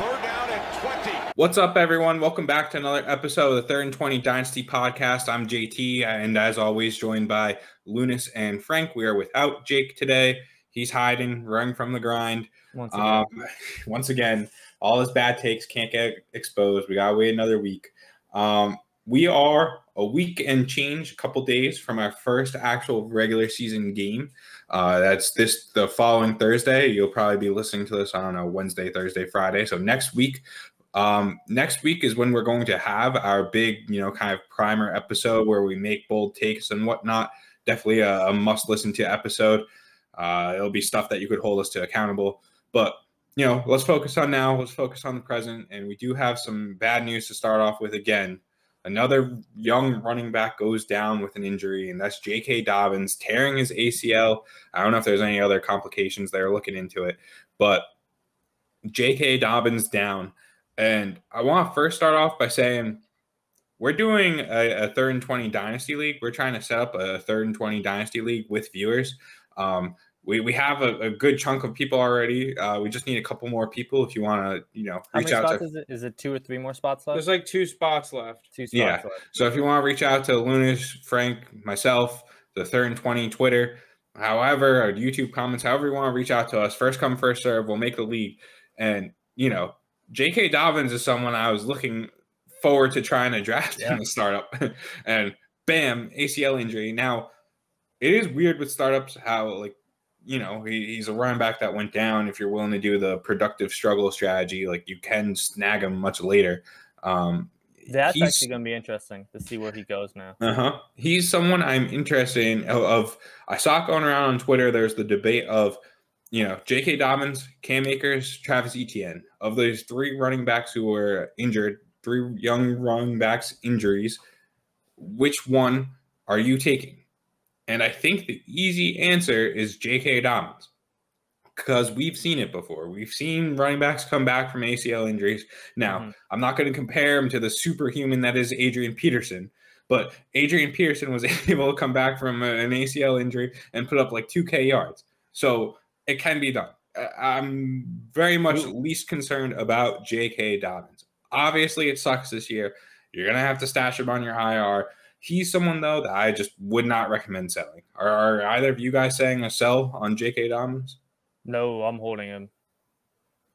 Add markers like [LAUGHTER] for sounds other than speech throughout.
Third down and 20. What's up, everyone? Welcome back to another episode of the Third and 20 Dynasty Podcast. I'm JT, and as always, joined by Lunas and Frank. We are without Jake today. He's hiding, running from the grind. Once again. Um, [LAUGHS] once again, all his bad takes can't get exposed. We gotta wait another week. Um, we are a week and change, a couple days from our first actual regular season game. Uh, that's this the following Thursday. You'll probably be listening to this on a Wednesday, Thursday, Friday. So next week, um, next week is when we're going to have our big, you know, kind of primer episode where we make bold takes and whatnot. Definitely a, a must listen to episode. Uh, it'll be stuff that you could hold us to accountable. But you know, let's focus on now. Let's focus on the present. And we do have some bad news to start off with. Again, another young running back goes down with an injury, and that's J.K. Dobbins tearing his ACL. I don't know if there's any other complications. They're looking into it, but J.K. Dobbins down. And I want to first start off by saying we're doing a, a, third and 20 dynasty league. We're trying to set up a third and 20 dynasty league with viewers. Um, we, we have a, a, good chunk of people already. Uh, we just need a couple more people if you want to, you know, How reach many out spots to. is it? Is it two or three more spots left? There's like two spots left. two spots Yeah. left. So if you want to reach out to Lunas, Frank, myself, the third and 20 Twitter, however, or YouTube comments, however you want to reach out to us, first come, first serve, we'll make the league. And, you know, J.K. Dobbins is someone I was looking forward to trying to draft Yeah. in the startup. [LAUGHS] and bam, ACL injury. Now, it is weird with startups how, like, you know, he, he's a running back that went down. If you're willing to do the productive struggle strategy, like you can snag him much later. Um, That's he's- actually going to be interesting to see where he goes now. uh huh. He's someone I'm interested in. Of, of I saw it going around on Twitter. There's the debate of, you know, J.K. Dobbins, Cam Akers, Travis Etienne. Of those three running backs who were injured, three young running backs injuries, which one are you taking? And I think the easy answer is J.K. Dobbins because we've seen it before. We've seen running backs come back from ACL injuries. Now, Mhm. I'm not going to compare him to the superhuman that is Adrian Peterson, but Adrian Peterson was [LAUGHS] able to come back from an ACL injury and put up like 2K yards. So it can be done. I'm very much least concerned about J.K. Dobbins. Obviously, it sucks this year. You're going to have to stash him on your IR. He's someone, though, that I just would not recommend selling. Are, are either of you guys saying a sell on J.K. Dobbins? No, I'm holding him.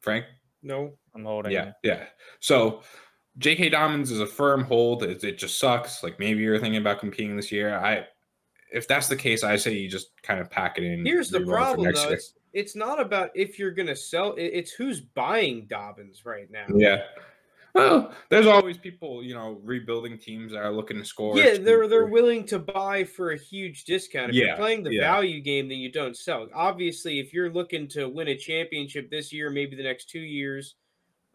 Frank? No. I'm holding Yeah, him. yeah. So J.K. Dobbins is a firm hold. It, it just sucks. Like maybe you're thinking about competing this year. I, if that's the case, I say you just kind of pack it in. Here's the problem, next though. year. It's, it's not about if you're going to sell, it's who's buying Dobbins right now. Yeah. Well, there's always people, you know, rebuilding teams that are looking to score. Yeah, they're they're willing to buy for a huge discount. If Yeah, you're playing the yeah. value game, then you don't sell. Obviously, if you're looking to win a championship this year, maybe the next two years,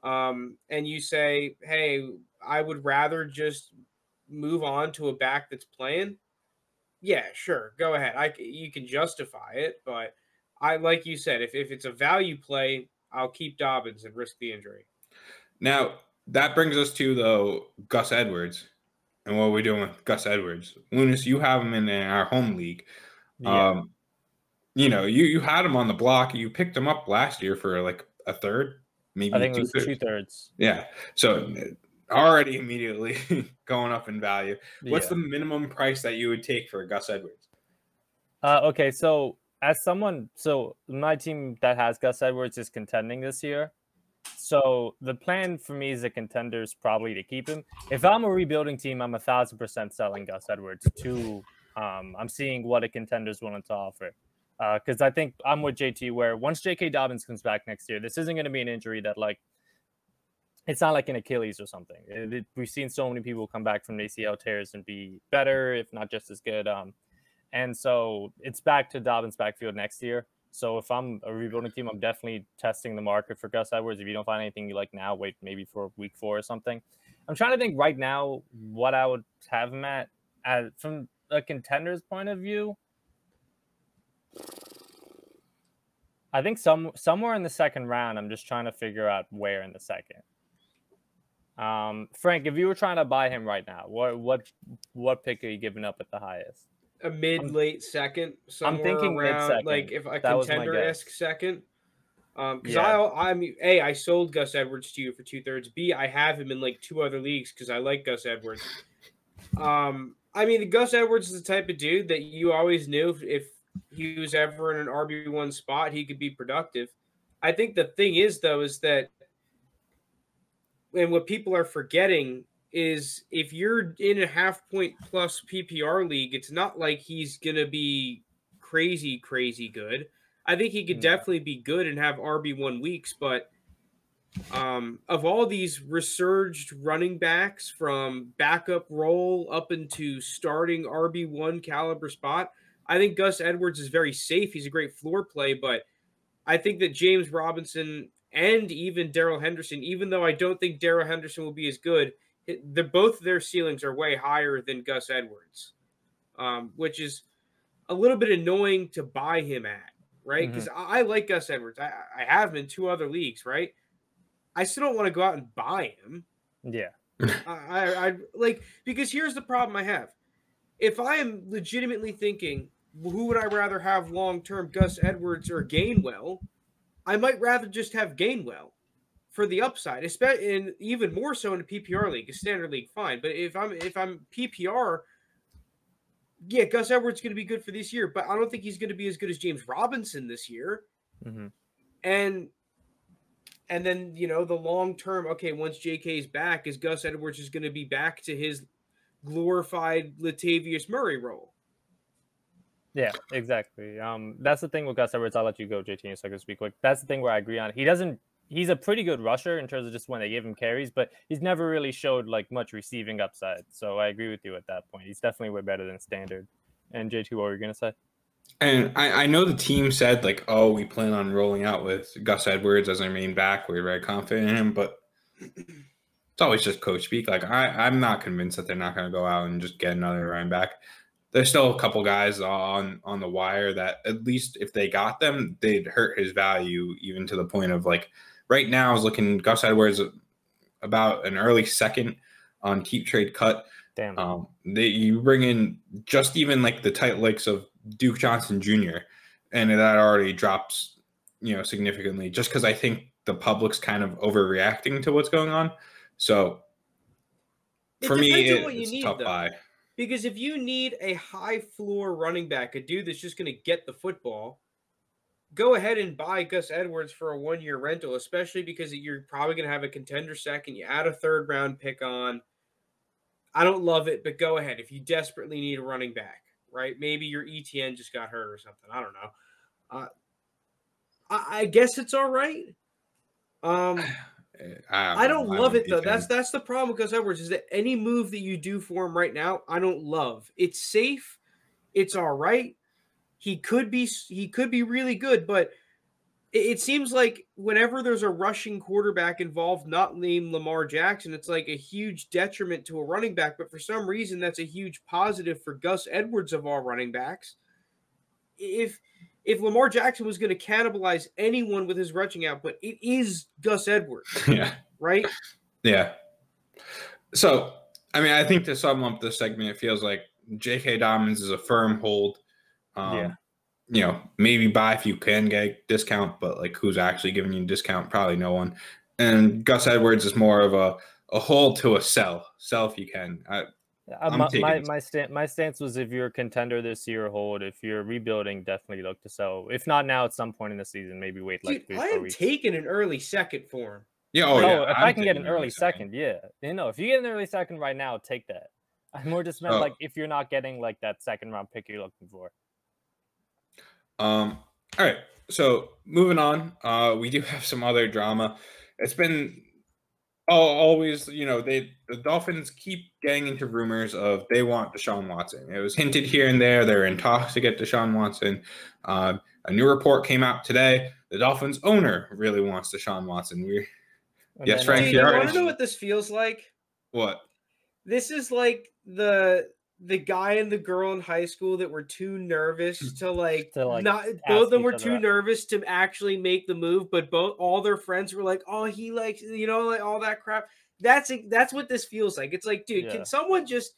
um, and you say, "Hey, I would rather just move on to a back that's playing," yeah, sure, go ahead. I you can justify it, but I like you said, if if it's a value play, I'll keep Dobbins and risk the injury. Now that brings us to though Gus Edwards, and what we're we doing with Gus Edwards? Lunas, you have him in our home league. Yeah. Um, you know, you you had him on the block. You picked him up last year for like a third, maybe I think it was two-thirds. two thirds. Yeah. So already immediately [LAUGHS] going up in value. What's the minimum price that you would take for Gus Edwards? Uh, okay, so as someone, so my team that has Gus Edwards is contending this year. So the plan for me as a contender is probably to keep him. If I'm a rebuilding team, I'm a thousand percent selling Gus Edwards. To um, I'm seeing what a contender is willing to offer. Because I think I'm with JT where once J.K. Dobbins comes back next year, this isn't going to be an injury that like it's not like an Achilles or something. It- it- we've seen so many people come back from ACL tears and be better, if not just as good. Um, and so it's back to Dobbins' backfield next year. So if I'm a rebuilding team, I'm definitely testing the market for Gus Edwards. If you don't find anything you like now, wait maybe for week four or something. I'm trying to think right now what I would have him at, at from a contender's point of view. I think some somewhere in the second round. I'm just trying to figure out where in the second. Um, Frank, if you were trying to buy him right now, what what what pick are you giving up at the highest? A mid late second, somewhere thinking around like if a That contender esque second. Um, because Yeah. I, I'm a, I sold Gus Edwards to you for two thirds. B, I have him in like two other leagues because I like Gus Edwards. Um, I mean, Gus Edwards is the type of dude that you always knew if, if he was ever in an RB one spot, he could be productive. I think the thing is though is that, and what people are forgetting is if you're in a half point plus PPR league, it's not like he's gonna be crazy, crazy good. I think he could No. definitely be good and have RB one weeks, but um, of all these resurged running backs from backup role up into starting RB one caliber spot, I think Gus Edwards is very safe. He's a great floor play, but I think that James Robinson and even Darrell Henderson, even though I don't think Darrell Henderson will be as good, the both their ceilings are way higher than Gus Edwards, um, which is a little bit annoying to buy him at, right? Because I, I like Gus Edwards. I, I have him in two other leagues, right? I still don't want to go out and buy him. Yeah. [LAUGHS] I, I, I like because here's the problem I have. If I am legitimately thinking, who would I rather have long term, Gus Edwards or Gainwell? I might rather just have Gainwell for the upside, especially and even more so in a PPR league, a standard league, fine. But if I'm if I'm PPR, yeah, Gus Edwards going to be good for this year, but I don't think he's going to be as good as James Robinson this year hmm and and then you know the long term okay once J.K. is back is gus edwards is going to be back to his glorified latavius murray role Yeah, exactly. Um, that's the thing with Gus Edwards. I'll let you go, JT, in a second. Speak quick. That's the thing where I agree on. He doesn't. He's a pretty good rusher in terms of just when they give him carries, but he's never really showed like much receiving upside. So I agree with you at that point. He's definitely way better than standard. And JT, what were you gonna say? And I, I know the team said like, oh, we plan on rolling out with Gus Edwards as our main back. We're very confident in him, but it's always just coach speak. Like I, I'm not convinced that they're not to go out and just get another running back. There's still a couple guys on on the wire that at least if they got them, they'd hurt his value even to the point of like right now I was looking Gus Edwards about an early second on keep trade cut. Damn. Um, they, you bring in just even like the tight legs of Duke Johnson Jr. and that already drops, you know, significantly just because I think the public's kind of overreacting to what's going on. So It for me, it, what you it's need, tough though. buy. because if you need a high floor running back a dude that's just going to get the football go ahead and buy gus edwards for a one year rental especially because you're probably going to have a contender second you add a third round pick on i don't love it but go ahead if you desperately need a running back right maybe your etn just got hurt or something i don't know uh, I, I guess it's all right um [SIGHS] I don't know. love it though. That's that's the problem with Gus Edwards is that any move that you do for him right now, I don't love. It's safe, it's all right. He could be he could be really good, but it, seems like whenever there's a rushing quarterback involved, not named Lamar Jackson, it's like a huge detriment to a running back. But for some reason, that's a huge positive for Gus Edwards of all running backs. If if Lamar Jackson was going to cannibalize anyone with his rushing output, it is Gus Edwards, [LAUGHS] yeah. right? Yeah. So, I mean, I think to sum up this segment, it feels like J.K. Dobbins is a firm hold. Um, Yeah. You know, maybe buy if you can get a discount, but like who's actually giving you a discount? Probably no one. And Gus Edwards is more of a, a hold to a sell. Sell if you can. I, Uh, I'm my taking my this. my, stand, my stance was if you're a contender this year, hold. If you're rebuilding, definitely look to sell. If not now, at some point in the season, maybe wait like Dude, three I am weeks. taking an early second for him. yeah. Oh, no, yeah. if I'm I can get an early second. second, yeah, you know, if you get an early second right now, take that. [LAUGHS] I'm more just meant Oh. like if you're not getting like that second round pick you're looking for. Um, all right. So moving on, uh, we do [LAUGHS] have some other drama. It's been always, you know, they the Dolphins keep getting into rumors of they want Deshaun Watson. It was hinted here and there they're in talks to get Deshaun Watson. Uh, a new report came out today. The Dolphins owner really wants Deshaun Watson. We Yes, Frank, uh, Dude, you you want to know what this feels like? what? This is like the the guy and the girl in high school that were too nervous mm. to like, To, like, not both of them were too out. nervous to actually make the move, but both all their friends were like, "Oh, he likes you know like all that crap." That's that's what this feels like. It's like, dude, Yeah. can someone just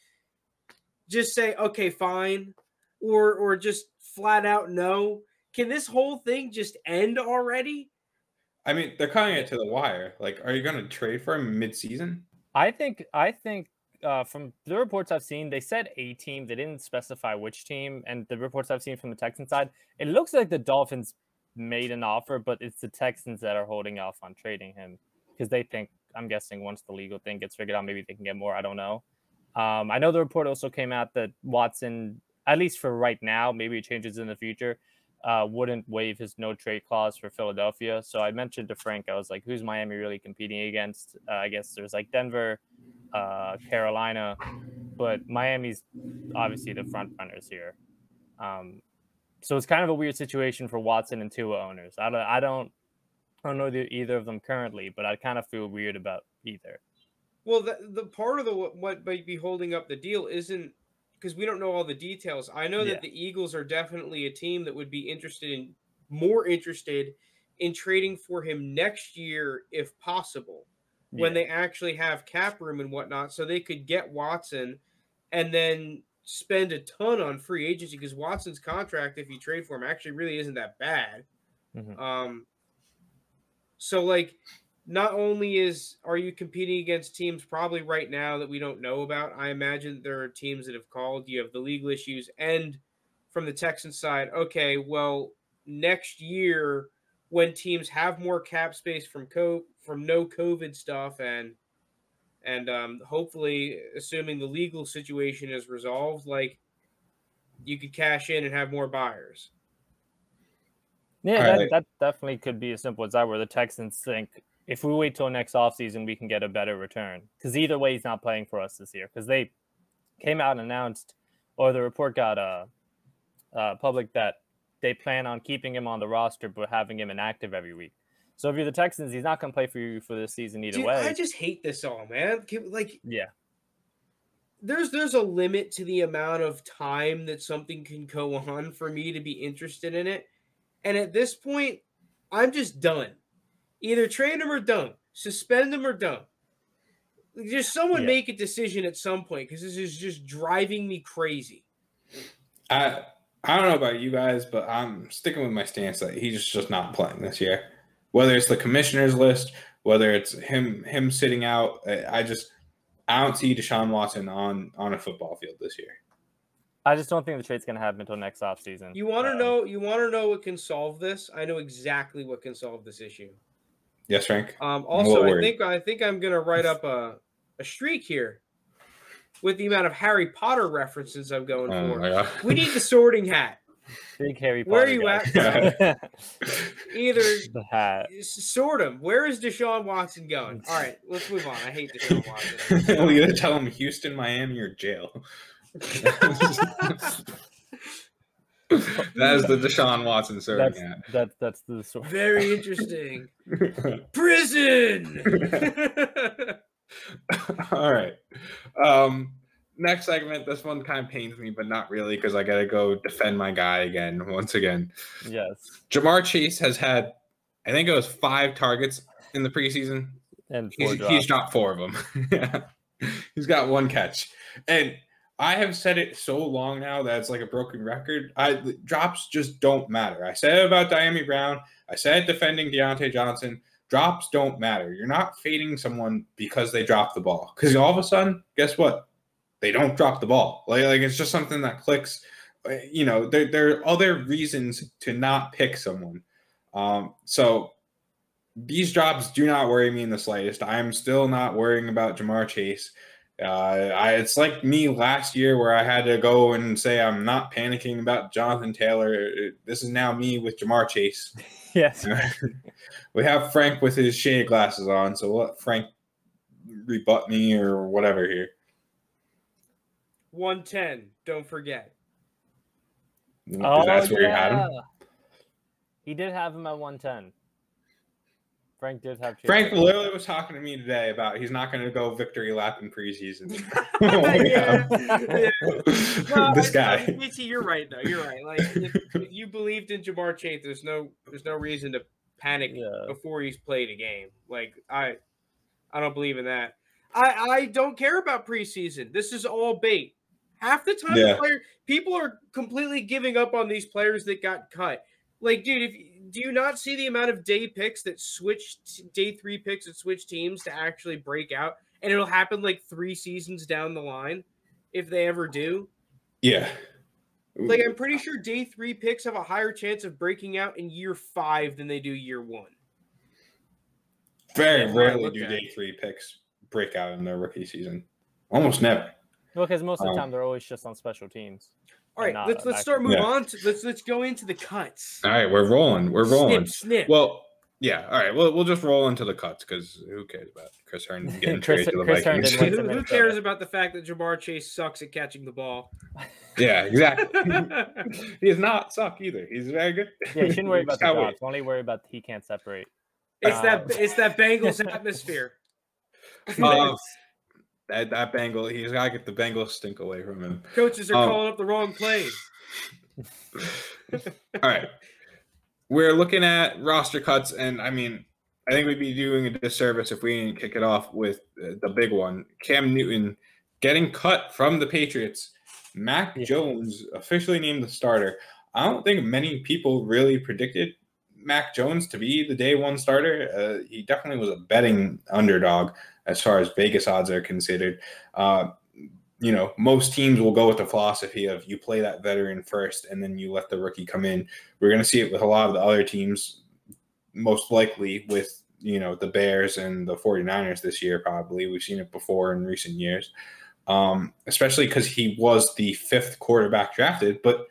just say, "Okay, fine," or or just flat out no? Can this whole thing just end already? I mean, they're cutting it to the wire. Like, are you going to trade for him mid-season? I think I think uh, from the reports I've seen, they said a team. They didn't specify which team. And the reports I've seen from the Texans side, it looks like the Dolphins made an offer, but it's the Texans that are holding off on trading him because they think. I'm guessing once the legal thing gets figured out, maybe they can get more. I don't know. Um, I know the report also came out that Watson, at least for right now, maybe it changes in the future uh, wouldn't waive his no trade clause for Philadelphia. So I mentioned to Frank, I was like, who's Miami really competing against? Uh, I guess there's like Denver, uh, Carolina, but Miami's obviously the front runners here. Um, so it's kind of a weird situation for Watson and Tua owners. I don't, I don't, I don't know the, either of them currently, but I kind of feel weird about either. Well, the, the part of the what might be holding up the deal isn't because we don't know all the details. I know that the Eagles are definitely a team that would be interested in more interested in trading for him next year if possible, yeah. when they actually have cap room and whatnot, so they could get Watson and then spend a ton on free agency because Watson's contract, if you trade for him, actually really isn't that bad. Mm-hmm. Um, so like not only is are you competing against teams probably right now that we don't know about i imagine there are teams that have called you have the legal issues and from the texans side okay well next year when teams have more cap space from co from no covid stuff and and um, hopefully assuming the legal situation is resolved like you could cash in and have more buyers yeah, that, right. that definitely could be as simple as that, where the Texans think if we wait till next offseason, we can get a better return. Because either way, he's not playing for us this year. Because they came out and announced, or the report got uh, uh, public that they plan on keeping him on the roster but having him inactive every week. So if you're the Texans, he's not going to play for you for this season either Dude, way. I just hate this all, man. Like, yeah, there's there's a limit to the amount of time that something can go [LAUGHS] on for me to be interested in it, and at this point, I'm just done. Either trade him or don't. Suspend him or don't. Just someone yeah. make a decision at some point because this is just driving me crazy. I I don't know about you guys, but I'm sticking with my stance that he's just not playing this year. Whether it's the commissioner's list, whether it's him him sitting out, I just I don't see Deshaun Watson on on a football field this year. I just don't think the trade's going to happen until next offseason. You want to um, know? You want to know what can solve this? I know exactly what can solve this issue. Yes, Frank. Um, also, I think I think I'm gonna write up a, a streak here with the amount of Harry Potter references I'm going oh for. We need the sorting hat. Big Harry Potter. Where are you at? [LAUGHS] Either the hat. Sort him. Where is Deshaun Watson going? [LAUGHS] All right, let's move on. I hate Deshaun [LAUGHS] Watson. well, you gotta tell him Houston, Miami, or jail. [LAUGHS] that is the Deshaun Watson sorting that's, That, that's the sort. Very interesting. [LAUGHS] Prison. [LAUGHS] All right. Um, next segment. This one kind of pains me, but not really because I got to go defend my guy again. Once again. Yes. Ja'Marr Chase has had, I think it was five targets in the preseason, and he's, he's dropped four of them. yeah. He's got one catch, and I have said it so long now that it's like a broken record. I drops just don't matter. I said it about Dyami Brown. I said defending Diontae Johnson. Drops don't matter. You're not fading someone because they drop the ball. Because all of a sudden, guess what? They don't drop the ball. Like, like it's just something that clicks. Uh, you know, there, there are other reasons to not pick someone. Um, so these drops do not worry me in the slightest. I'm still not worrying about Ja'Marr Chase. Uh, I, it's like me last year where I had to go and say I'm not panicking about Jonathan Taylor. This is now me with Ja'Marr Chase. [LAUGHS] [LAUGHS] Yes. we have Frank with his shade glasses on, so let Frank rebut me or whatever here. 110, don't forget. Oh, that's where yeah. you had him? He did have him at 110. Frank did have. Frank literally was talking to me today about he's not going to go victory lap in preseason. oh [LAUGHS] [LAUGHS] yeah, [LAUGHS] yeah. Well, this guy. Mitzi, you're right though. You're right. Like if, if, you believed in Ja'Marr Chase, there's no there's no reason to panic yeah. before he's played a game. Like I, I don't believe in that. I I don't care about preseason. This is all bait. Half the time, yeah. player, people are completely giving up on these players that got cut Like, dude, if do you not see the amount of day picks that switch day three picks that switch teams to actually break out, and it'll happen like three seasons down the line, if they ever do. Yeah. Like I'm pretty sure day three picks have a higher chance of breaking out in year five than they do year one. Very That's rarely do at. day three picks break out in their rookie season. Almost never. Well, because most of the Um, time they're always just on special teams. All right, let's let's start move Yeah. on. To, let's let's go into the cuts. All right, we're rolling. We're rolling. Snip, snip. Well, yeah. All right. We'll we'll just roll into the cuts because who cares about Chris Herndon [LAUGHS] getting Chris- traded to the Chris Vikings? who, who cares about the fact that Ja'Marr Chase sucks at catching the ball? [LAUGHS] yeah, exactly. [LAUGHS] he does not suck either. He's very good. Yeah, you shouldn't worry about the Cowboys. dots. Only worry about he can't separate. It's Uh, that it's that Bengals atmosphere. Um, that that Bengal, he's got to get the Bengal stink away from him. Coaches are um, calling up the wrong plays. [LAUGHS] All right. We're looking at roster cuts, and I mean, I think we'd be doing a disservice if we didn't kick it off with uh, the big one Cam Newton getting cut from the Patriots. Mac Yeah. Jones officially named the starter. I don't think many people really predicted Mac Jones to be the day one starter. Uh, he definitely was a betting underdog as far as Vegas odds are considered. Uh, you know, most teams will go with the philosophy of you play that veteran first and then you let the rookie come in. We're going to see it with a lot of the other teams, most likely with, you know, the Bears and the 49ers this year, probably. We've seen it before in recent years, um, especially because he was the fifth quarterback drafted. But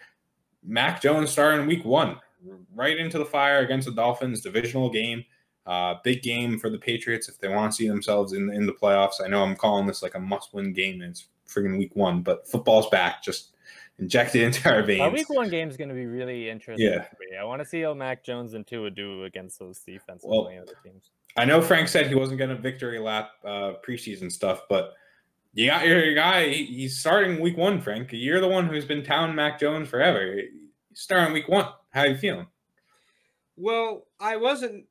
Mac Jones started in week one, right into the fire against the Dolphins, divisional game. Uh, big game for the Patriots if they want to see themselves in in the playoffs. I know I'm calling this like a must-win game. And it's friggin' week one, but football's back. Just inject it into our veins. Our week one game is going to be really interesting. Yeah. for me. I want to see how Mac Jones and Tua do against those defenses Well, other teams. I know Frank said he wasn't going to victory lap uh, preseason stuff, but you got your guy. He's starting week one, Frank. You're the one who's been town Mac Jones forever. He's starting week one. How you feeling? Well, I wasn't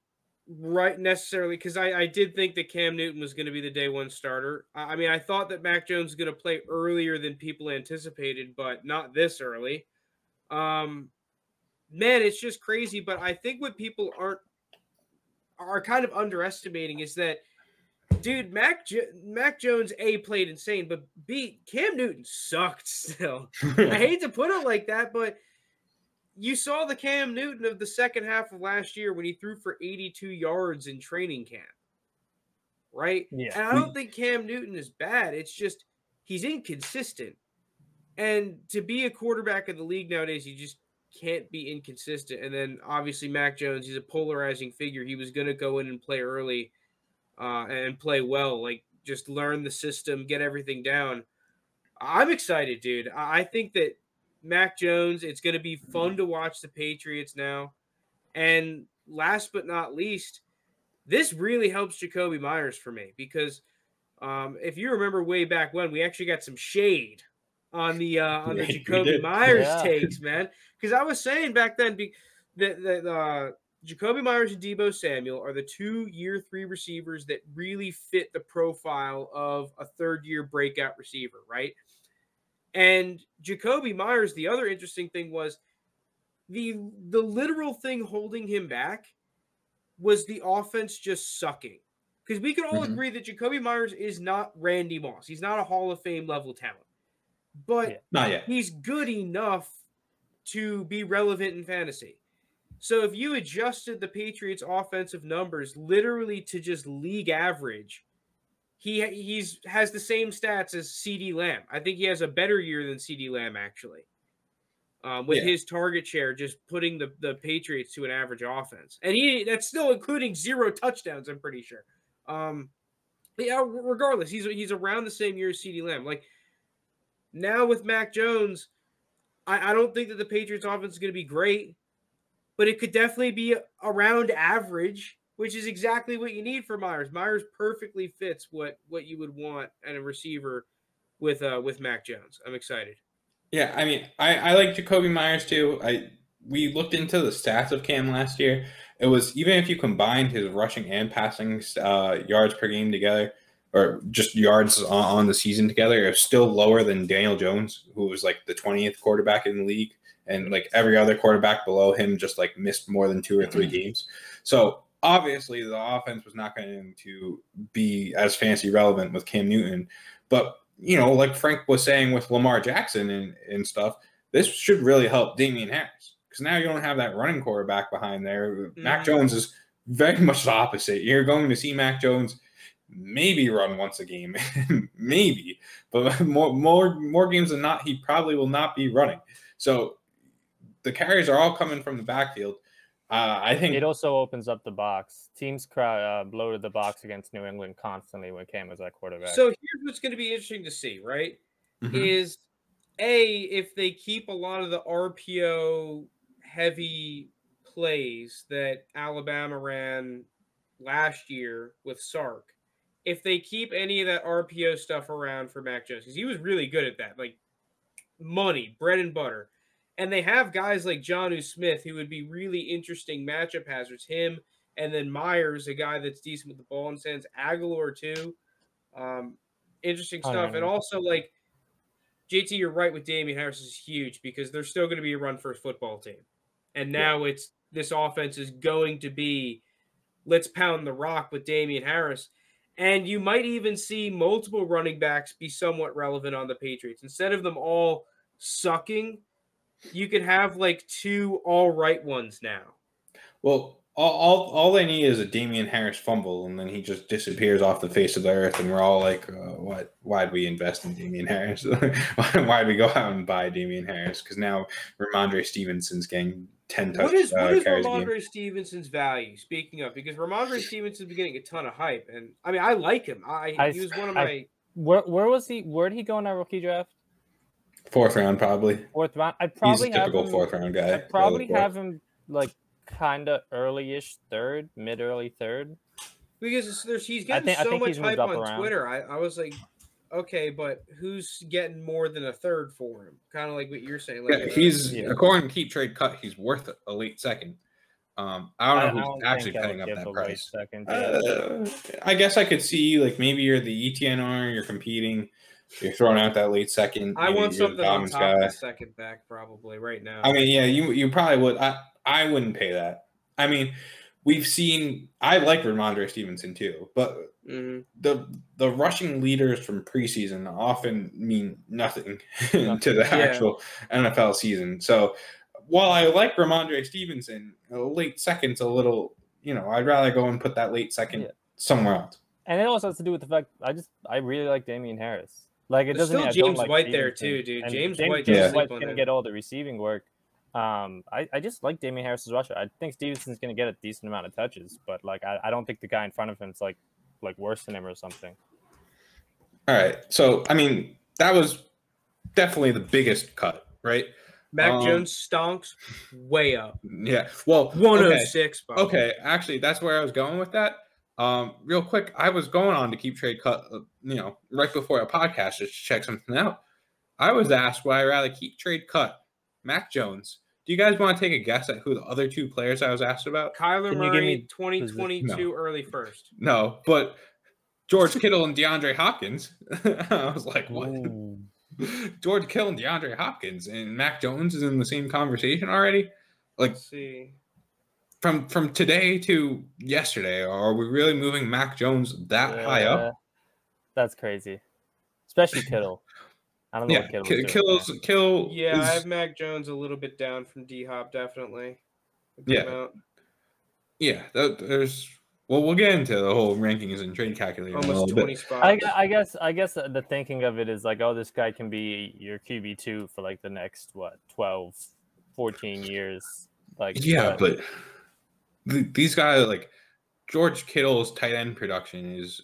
right necessarily because I, I did think that Cam Newton was going to be the day one starter. I, I mean, I thought that Mac Jones was going to play earlier than people anticipated, but not this early. Um, man, it's just crazy. But I think what people aren't are kind of underestimating is that, dude, Mac jo- Mac Jones a played insane, but b Cam Newton sucked [LAUGHS] still. I [LAUGHS] hate to put it like that, but you saw the Cam Newton of the second half of last year when he threw for 82 yards in training camp. Right? Yeah. And I don't think Cam Newton is bad. It's just he's inconsistent. And to be a quarterback of the league nowadays, you just can't be inconsistent. And then obviously Mac Jones, he's a polarizing figure. He was going to go in and play early uh, and play well, like just learn the system, get everything down. I'm excited, dude. I I think that Mac Jones, it's going to be fun to watch the Patriots now. And last but not least, this really helps Jakobi Meyers for me because um, if you remember way back when, we actually got some shade on the uh, on the [LAUGHS] Jakobi. Meyers Yeah. takes, man. Because I was saying back then be, that that uh, Jakobi Meyers and Deebo Samuel are the two year three receivers that really fit the profile of a third year breakout receiver, right? And Jakobi Meyers, the other interesting thing was the the literal thing holding him back was the offense just sucking. Because we can all Mhm. agree that Jakobi Meyers is not Randy Moss. He's not a Hall of Fame level talent. But Yeah. He's good enough to be relevant in fantasy. So if you adjusted the Patriots offensive numbers literally to just league average, he he's has the same stats as CeeDee Lamb. I think he has a better year than CeeDee Lamb actually. Um, with Yeah. his target share just putting the, the Patriots to an average offense. And he that's still including zero touchdowns, I'm pretty sure. Um yeah, regardless, he's he's around the same year as CeeDee Lamb. Like now with Mac Jones, I, I don't think that the Patriots offense is going to be great, but it could definitely be around average, which is exactly what you need for Meyers. Meyers perfectly fits what what you would want at a receiver with uh with Mac Jones. I'm excited. Yeah, I mean, I, I like Jakobi Meyers too. I we looked into the stats of Cam last year. It was even if you combined his rushing and passing uh, yards per game together, or just yards on, on the season together, it was still lower than Daniel Jones, who was like the twentieth quarterback in the league and like every other quarterback below him just like missed more than two or three games. So obviously the offense was not going to be as fancy relevant with Cam Newton. But you know, like Frank was saying with Lamar Jackson and, and stuff, this should really help Damien Harris because now you don't have that running quarterback behind there. Mm-hmm. Mac Jones is very [LAUGHS] much the opposite. You're going to see Mac Jones maybe run once a game, [LAUGHS] maybe, but [LAUGHS] more more more games than not, he probably will not be running. So the carries are all coming from the backfield. Uh, I think it also opens up the box. Teams crowd uh, bloated the box against New England constantly when Cam was that quarterback. So here's what's going to be interesting to see, right? Mm-hmm. Is a if they keep a lot of the RPO heavy plays that Alabama ran last year with Sark, if they keep any of that RPO stuff around for Mac Jones, because he was really good at that, like money, bread and butter. And they have guys like Jonnu Smith who would be really interesting matchup hazards. Him and then Meyers, a guy that's decent with the ball and sends Agholor too. Um, interesting stuff. And also like JT, you're right with Damien Harris is huge because there's still going to be a run first football team. And now yeah. it's this offense is going to be let's pound the rock with Damien Harris. And you might even see multiple running backs be somewhat relevant on the Patriots. Instead of them all sucking, you could have like two all right ones now. Well, all, all, all they need is a Damien Harris fumble, and then he just disappears off the face of the earth, and we're all like, uh, "What? Why'd we invest in Damien Harris? [LAUGHS] Why'd we go out and buy Damien Harris? Because now Rhamondre Stevenson's getting ten touchdowns. What is, what uh, is Rhamondre Stevenson's value? Speaking of, because Rhamondre Stevenson's been getting a ton of hype, and I mean, I like him. I, I he was one of I, my. Where where was he? Where did he go in that rookie draft? Fourth round, probably. Fourth round. I'd probably He's a typical him, fourth round guy. I'd probably have him like kind of early-ish third, mid early third. Because there's, he's getting think, so much hype on around. Twitter. I, I was like, okay, but who's getting more than a third for him? Kind of like what you're saying. Like, yeah, he's yeah. according to Keep Trade Cut, he's worth a late second. Um, I don't know I, who's I actually paying up that price. Second, yeah. uh, I guess I could see like maybe you're the ETNR, you're competing you're throwing out that late second. I want something on top guy. of the second back probably right now. I mean, yeah, you you probably would. I I wouldn't pay that. I mean, we've seen. I like Rhamondre Stevenson too, but mm-hmm. the the rushing leaders from preseason often mean nothing [LAUGHS] to the yeah. actual NFL season. So while I like Rhamondre Stevenson, a late second's a little. You know, I'd rather go and put that late second yeah. somewhere else. And it also has to do with the fact I just I really like Damien Harris. Like it doesn't. Still James like White there too, dude. James, James White. James White's gonna get all the receiving work. Um, I, I just like Damien Harris's rusher. I think Stevenson's gonna get a decent amount of touches, but like I, I don't think the guy in front of him's like like worse than him or something. All right. So I mean, that was definitely the biggest cut, right? Mac um, Jones stonks way up. Yeah. Well, 106. Okay. okay. Actually, that's where I was going with that. Um, real quick, I was going on to keep trade cut, uh, you know, right before a podcast just to check something out. I was asked would I rather keep trade cut Mac Jones. Do you guys want to take a guess at who the other two players I was asked about? Kyler Can Murray, 2022 no. early first. No, but George Kittle and DeAndre Hopkins. [LAUGHS] I was like, what? Ooh. George Kittle and DeAndre Hopkins and Mac Jones is in the same conversation already. Like, Let's see from from today to yesterday, are we really moving Mac Jones that yeah, high up? That's crazy, especially Kittle. I don't know. Yeah, Kittle Kittle's Kill. Yeah, is... I have Mac Jones a little bit down from D Hop, definitely. Yeah, amount. yeah. There's well, we'll get into the whole rankings and trade calculator. Almost twenty bit. spots. I, I, guess. I guess the thinking of it is like, oh, this guy can be your QB two for like the next what 12, 14 years. Like, yeah, but, but these guys like George Kittle's tight end production is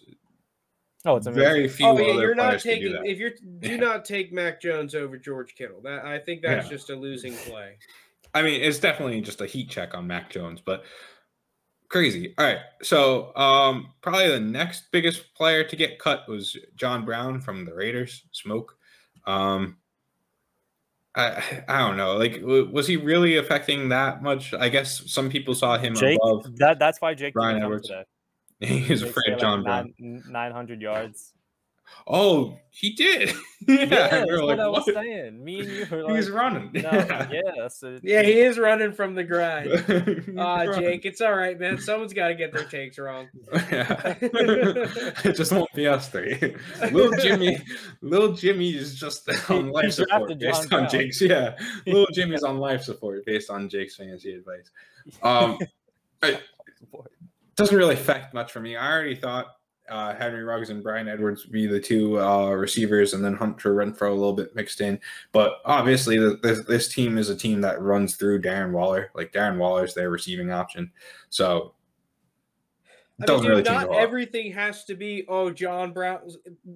Oh, it's amazing. very few. Oh, yeah, you're not taking if you're do yeah. not take Mac Jones over George Kittle. That I think that's yeah. just a losing play. I mean, it's definitely just a heat check on Mac Jones, but crazy. All right, so um, probably the next biggest player to get cut was John Brown from the Raiders. Smoke. Um, I, I don't know. Like, was he really affecting that much? I guess some people saw him Jake, above. That that's why Jake Ryan Edwards. Today. [LAUGHS] He was afraid of John like Brown. Nine hundred yards. Oh, he did. [LAUGHS] yeah, Yeah, we that's were what like, I was "What?" saying. Me and you were [LAUGHS] like, He's running. no, [LAUGHS] yeah, so Yeah, he is running from the grind. Ah, running. Jake, it's all right, man. Someone's got to get their takes wrong. Yeah. it just won't be us three. Little Jimmy, little Jimmy is just on life support based on. Jake's. Yeah, little Jimmy's on life support based on Jake's fancy advice. Um, it doesn't really affect much for me. I already thought uh, Henry Ruggs and Bryan Edwards be the two uh, receivers, and then Hunter Renfrow a little bit mixed in. But obviously, the, this, this team is a team that runs through Darren Waller. Like Darren Waller is their receiving option, so I mean, dude, really change not everything has to be, oh, John Brown,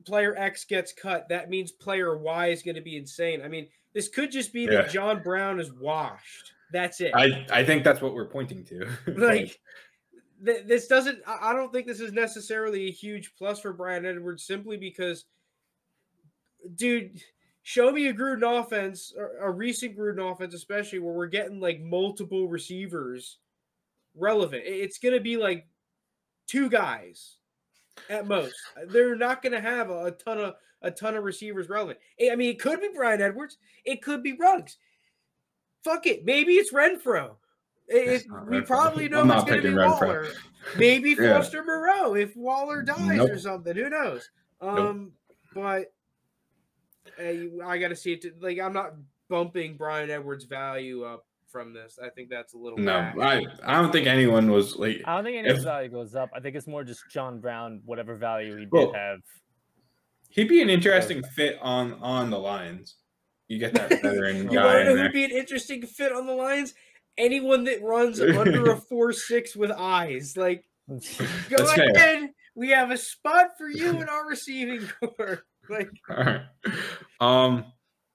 player X gets cut. That means player Y is going to be insane. I mean, this could just be Yeah. that John Brown is washed. That's it. I, I think that's what we're pointing to. [LAUGHS] like, th- this doesn't, I don't think this is necessarily a huge plus for Bryan Edwards simply because, dude, show me a Gruden offense, a recent Gruden offense, especially where we're getting like multiple receivers relevant. It's going to be like two guys at most. They're not going to have a, a ton of a ton of receivers relevant. I mean, it could be Bryan Edwards. It could be Ruggs. Fuck it. Maybe it's Renfrow. It, it- we probably know I'm it's going to be Renfrow. Waller. [LAUGHS] Maybe Yeah. Foster Moreau if Waller dies Nope. or something. Who knows? Um, but uh, I got to see it. To, like, I'm not bumping Bryan Edwards' value up from this. I think that's a little no, whack. I, I don't think anyone was like. I don't think any If- value goes up. I think it's more just John Brown, whatever value he did Well, have. He'd be an interesting fit on on the Lions. You get that [LAUGHS] veteran You guy want to in know there. who'd be an interesting fit on the Lions? Anyone that runs under a [LAUGHS] four six with eyes. Like, go That's fair. ahead. We have a spot for you in our receiving core. [LAUGHS] Like, [LAUGHS] Alright. Um,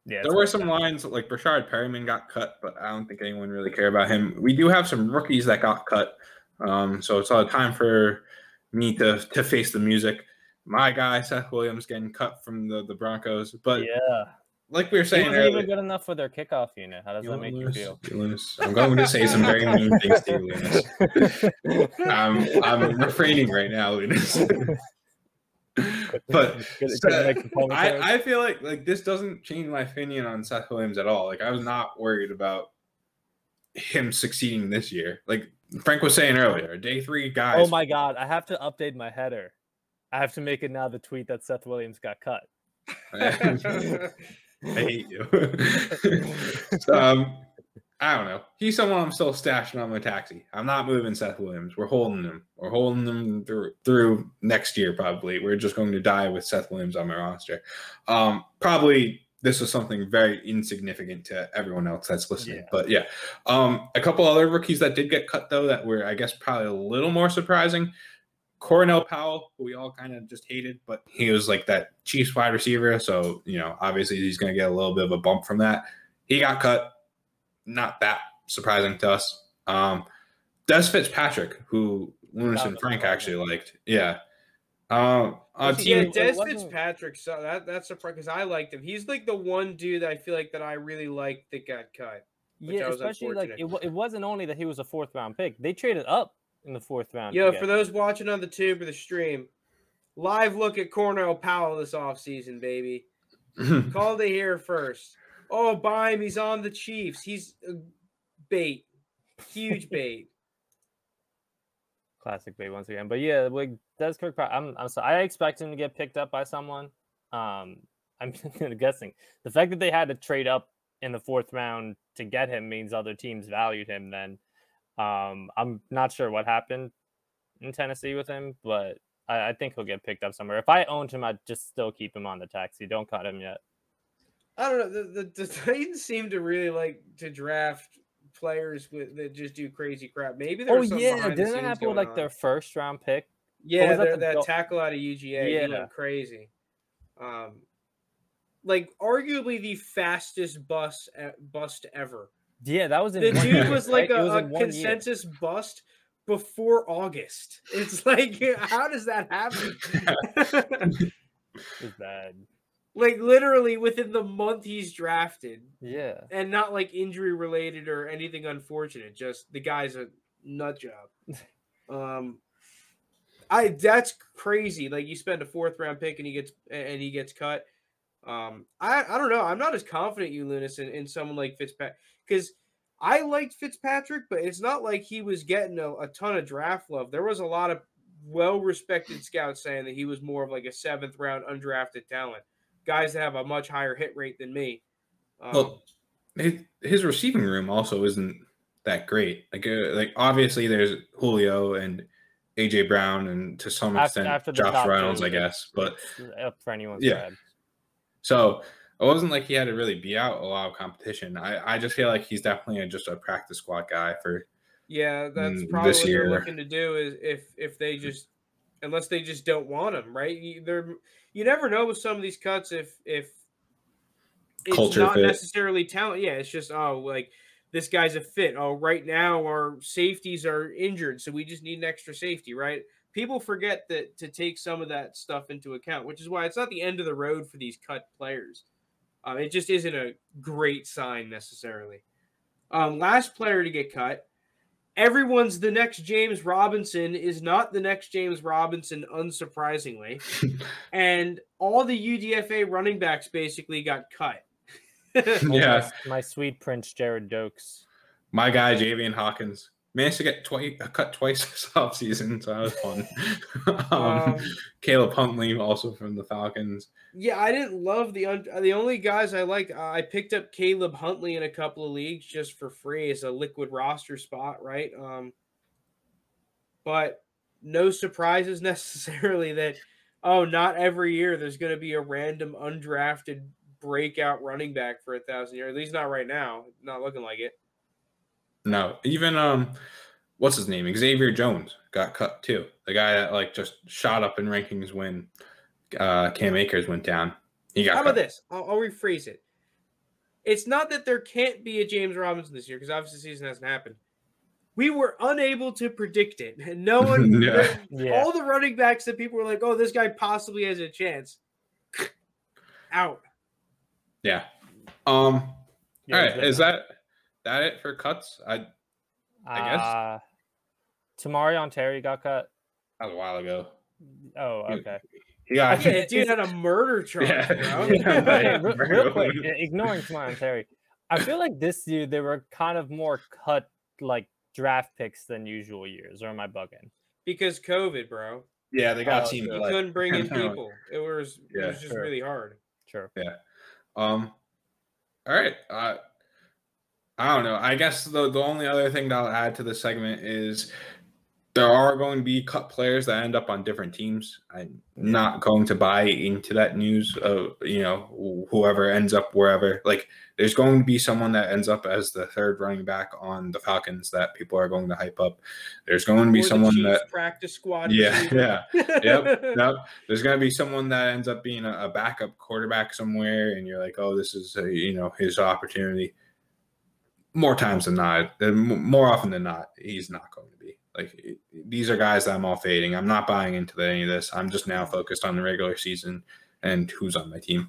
yeah, there were some lines like Brashard Perryman got cut, but I don't think anyone really cared about him. We do have some rookies that got cut, um, so it's all time for me to to face the music. My guy Seth Williams getting cut from the the Broncos, but yeah. Like we were He saying wasn't even good enough for their kickoff unit. How does that make you feel? you lose. I'm going to say some very mean things to you, Lunas. I'm [LAUGHS] um, I'm refraining right now, Lunas. [LAUGHS] but Good- so, good uh, make some commentaries. I, I feel like like this doesn't change my opinion on Seth Williams at all. Like I was not worried about him succeeding this year. Like Frank was saying earlier, day three guys. oh my god, I have to update my header. I have to make it now the tweet that Seth Williams got cut. [LAUGHS] I hate you. [LAUGHS] So, um, I don't know. He's someone I'm still stashing on my taxi. I'm not moving Seth Williams. We're holding him. We're holding him through through next year. Probably. We're just going to die with Seth Williams on my roster. Um, probably this was something very insignificant to everyone else that's listening. Yeah. But yeah, um, a couple other rookies that did get cut though that were I guess probably a little more surprising. Cornell Powell, who we all kind of just hated, but he was like that Chiefs wide receiver. So, you know, obviously he's going to get a little bit of a bump from that. He got cut. Not that surprising to us. Um, Dez Fitzpatrick, who Lunas and Frank actually liked. Yeah. Um, a Was yeah, team, good? It Dez Fitzpatrick. So that that's surprising because I liked him. He's like the one dude that I feel like that I really liked that got cut. Yeah, especially like it, it wasn't only that he was a fourth round pick. They traded up in the fourth round. to Yo, get for those watching on the tube or the stream, live look at Cornell Powell this offseason, baby. [LAUGHS] Called it here first. Oh, buy him. He's on the Chiefs. He's bait. Huge [LAUGHS] bait. classic bait once again. But yeah, like Des Kirk, I'm I'm sorry. I expect him to get picked up by someone. Um, I'm [LAUGHS] guessing the fact that they had to trade up in the fourth round to get him means other teams valued him. Then, um, I'm not sure what happened in Tennessee with him, but I, I think he'll get picked up somewhere. If I owned him, I'd just still keep him on the taxi. Don't cut him yet. I don't know. The, the, the [LAUGHS] Titans seem to really like to draft players with that just do crazy crap. Maybe Oh there's yeah, didn't that happen with like their first round pick? Yeah, that that, tackle out of UGA, he Yeah. went crazy. Um, like arguably the fastest bust e- bust ever. Yeah, that was in The dude year, was like It a, was a one year. consensus bust before August. It's like, how does that happen? It was bad. like literally within the month he's drafted, Yeah. and not like injury related or anything unfortunate. Just the guy's a nut job. [LAUGHS] Um, I that's crazy. Like you spend a fourth round pick and he gets and he gets cut. Um, I I don't know. I'm not as confident you, Lunas, in, in someone like Fitzpatrick because I liked Fitzpatrick, but it's not like he was getting a, a ton of draft love. There was a lot of well respected scouts saying that he was more of like a seventh round undrafted talent. Guys that have a much higher hit rate than me. Um, well, his receiving room also isn't that great. Like, uh, like obviously there's Julio and AJ Brown and to some after, extent after Josh Reynolds, I guess. But up for anyone's yeah. So it wasn't like he had to really be out a lot of competition. I, I just feel like he's definitely a, just a practice squad guy for. Yeah, that's mm, probably what year. they're looking to do is if if they just unless they just don't want him, right? You, they're you never know with some of these cuts if if it's Culture not fit. necessarily talent. Yeah, it's just oh like this guy's a fit. Oh, right now our safeties are injured, so we just need an extra safety, right? People forget that to take some of that stuff into account, which is why it's not the end of the road for these cut players. Um, it just isn't a great sign necessarily. Um, last player to get cut. Everyone's the next James Robinson is not the next James Robinson, unsurprisingly. [LAUGHS] and all the UDFA running backs basically got cut. [LAUGHS] yeah. My, my, sweet Prince Jared Dokes. My guy, Javian Hawkins managed to get twice cut twice this [LAUGHS] offseason, so that was fun. [LAUGHS] um, um, Caleb Huntley also from the Falcons. Yeah, I didn't love the un- the only guys I liked. Uh, I picked up Caleb Huntley in a couple of leagues just for free as a liquid roster spot, right? Um, but no surprises [LAUGHS] necessarily that oh, not every year there's going to be a random undrafted breakout running back for a thousand yards. At least not right now. Not looking like it. No, even um, what's his name? Xavier Jones got cut too. The guy that like just shot up in rankings when uh, Cam Akers went down. He got. How cut. about this? I'll, I'll rephrase it. It's not that there can't be a James Robinson this year because obviously the season hasn't happened. We were unable to predict it. And [LAUGHS] no one, [LAUGHS] yeah. yeah. all the running backs that people were like, "Oh, this guy possibly has a chance." Out. Yeah. Um. Yeah, all right. Is that that it for cuts? I I guess. Uh, Tamorrion Terry got cut. That was a while ago. Oh, okay. Yeah, [LAUGHS] yeah dude had a murder charge, yeah. bro. [LAUGHS] yeah, [LAUGHS] real, real quick, ignoring Tamorrion Terry, I feel like this year they were kind of more cut like draft picks than usual years. Or am I bugging? Because COVID, bro. Yeah, they got oh, team. You couldn't bring in people. It was it was just sure. really hard. Sure. Yeah. Um. All right. Uh, I don't know. I guess the the only other thing that I'll add to this segment is there are going to be cut players that end up on different teams. I'm not going to buy into that news of you know whoever ends up wherever. Like there's going to be someone that ends up as the third running back on the Falcons that people are going to hype up. There's going to be or someone that practice squad. Yeah, yeah, yep, [LAUGHS] yep. There's going to be someone that ends up being a, a, backup quarterback somewhere, and you're like, oh, this is a, you know his opportunity more times than not, more often than not, he's not going to be. Like these are guys that I'm all fading. I'm not buying into any of this. I'm just now focused on the regular season and who's on my team.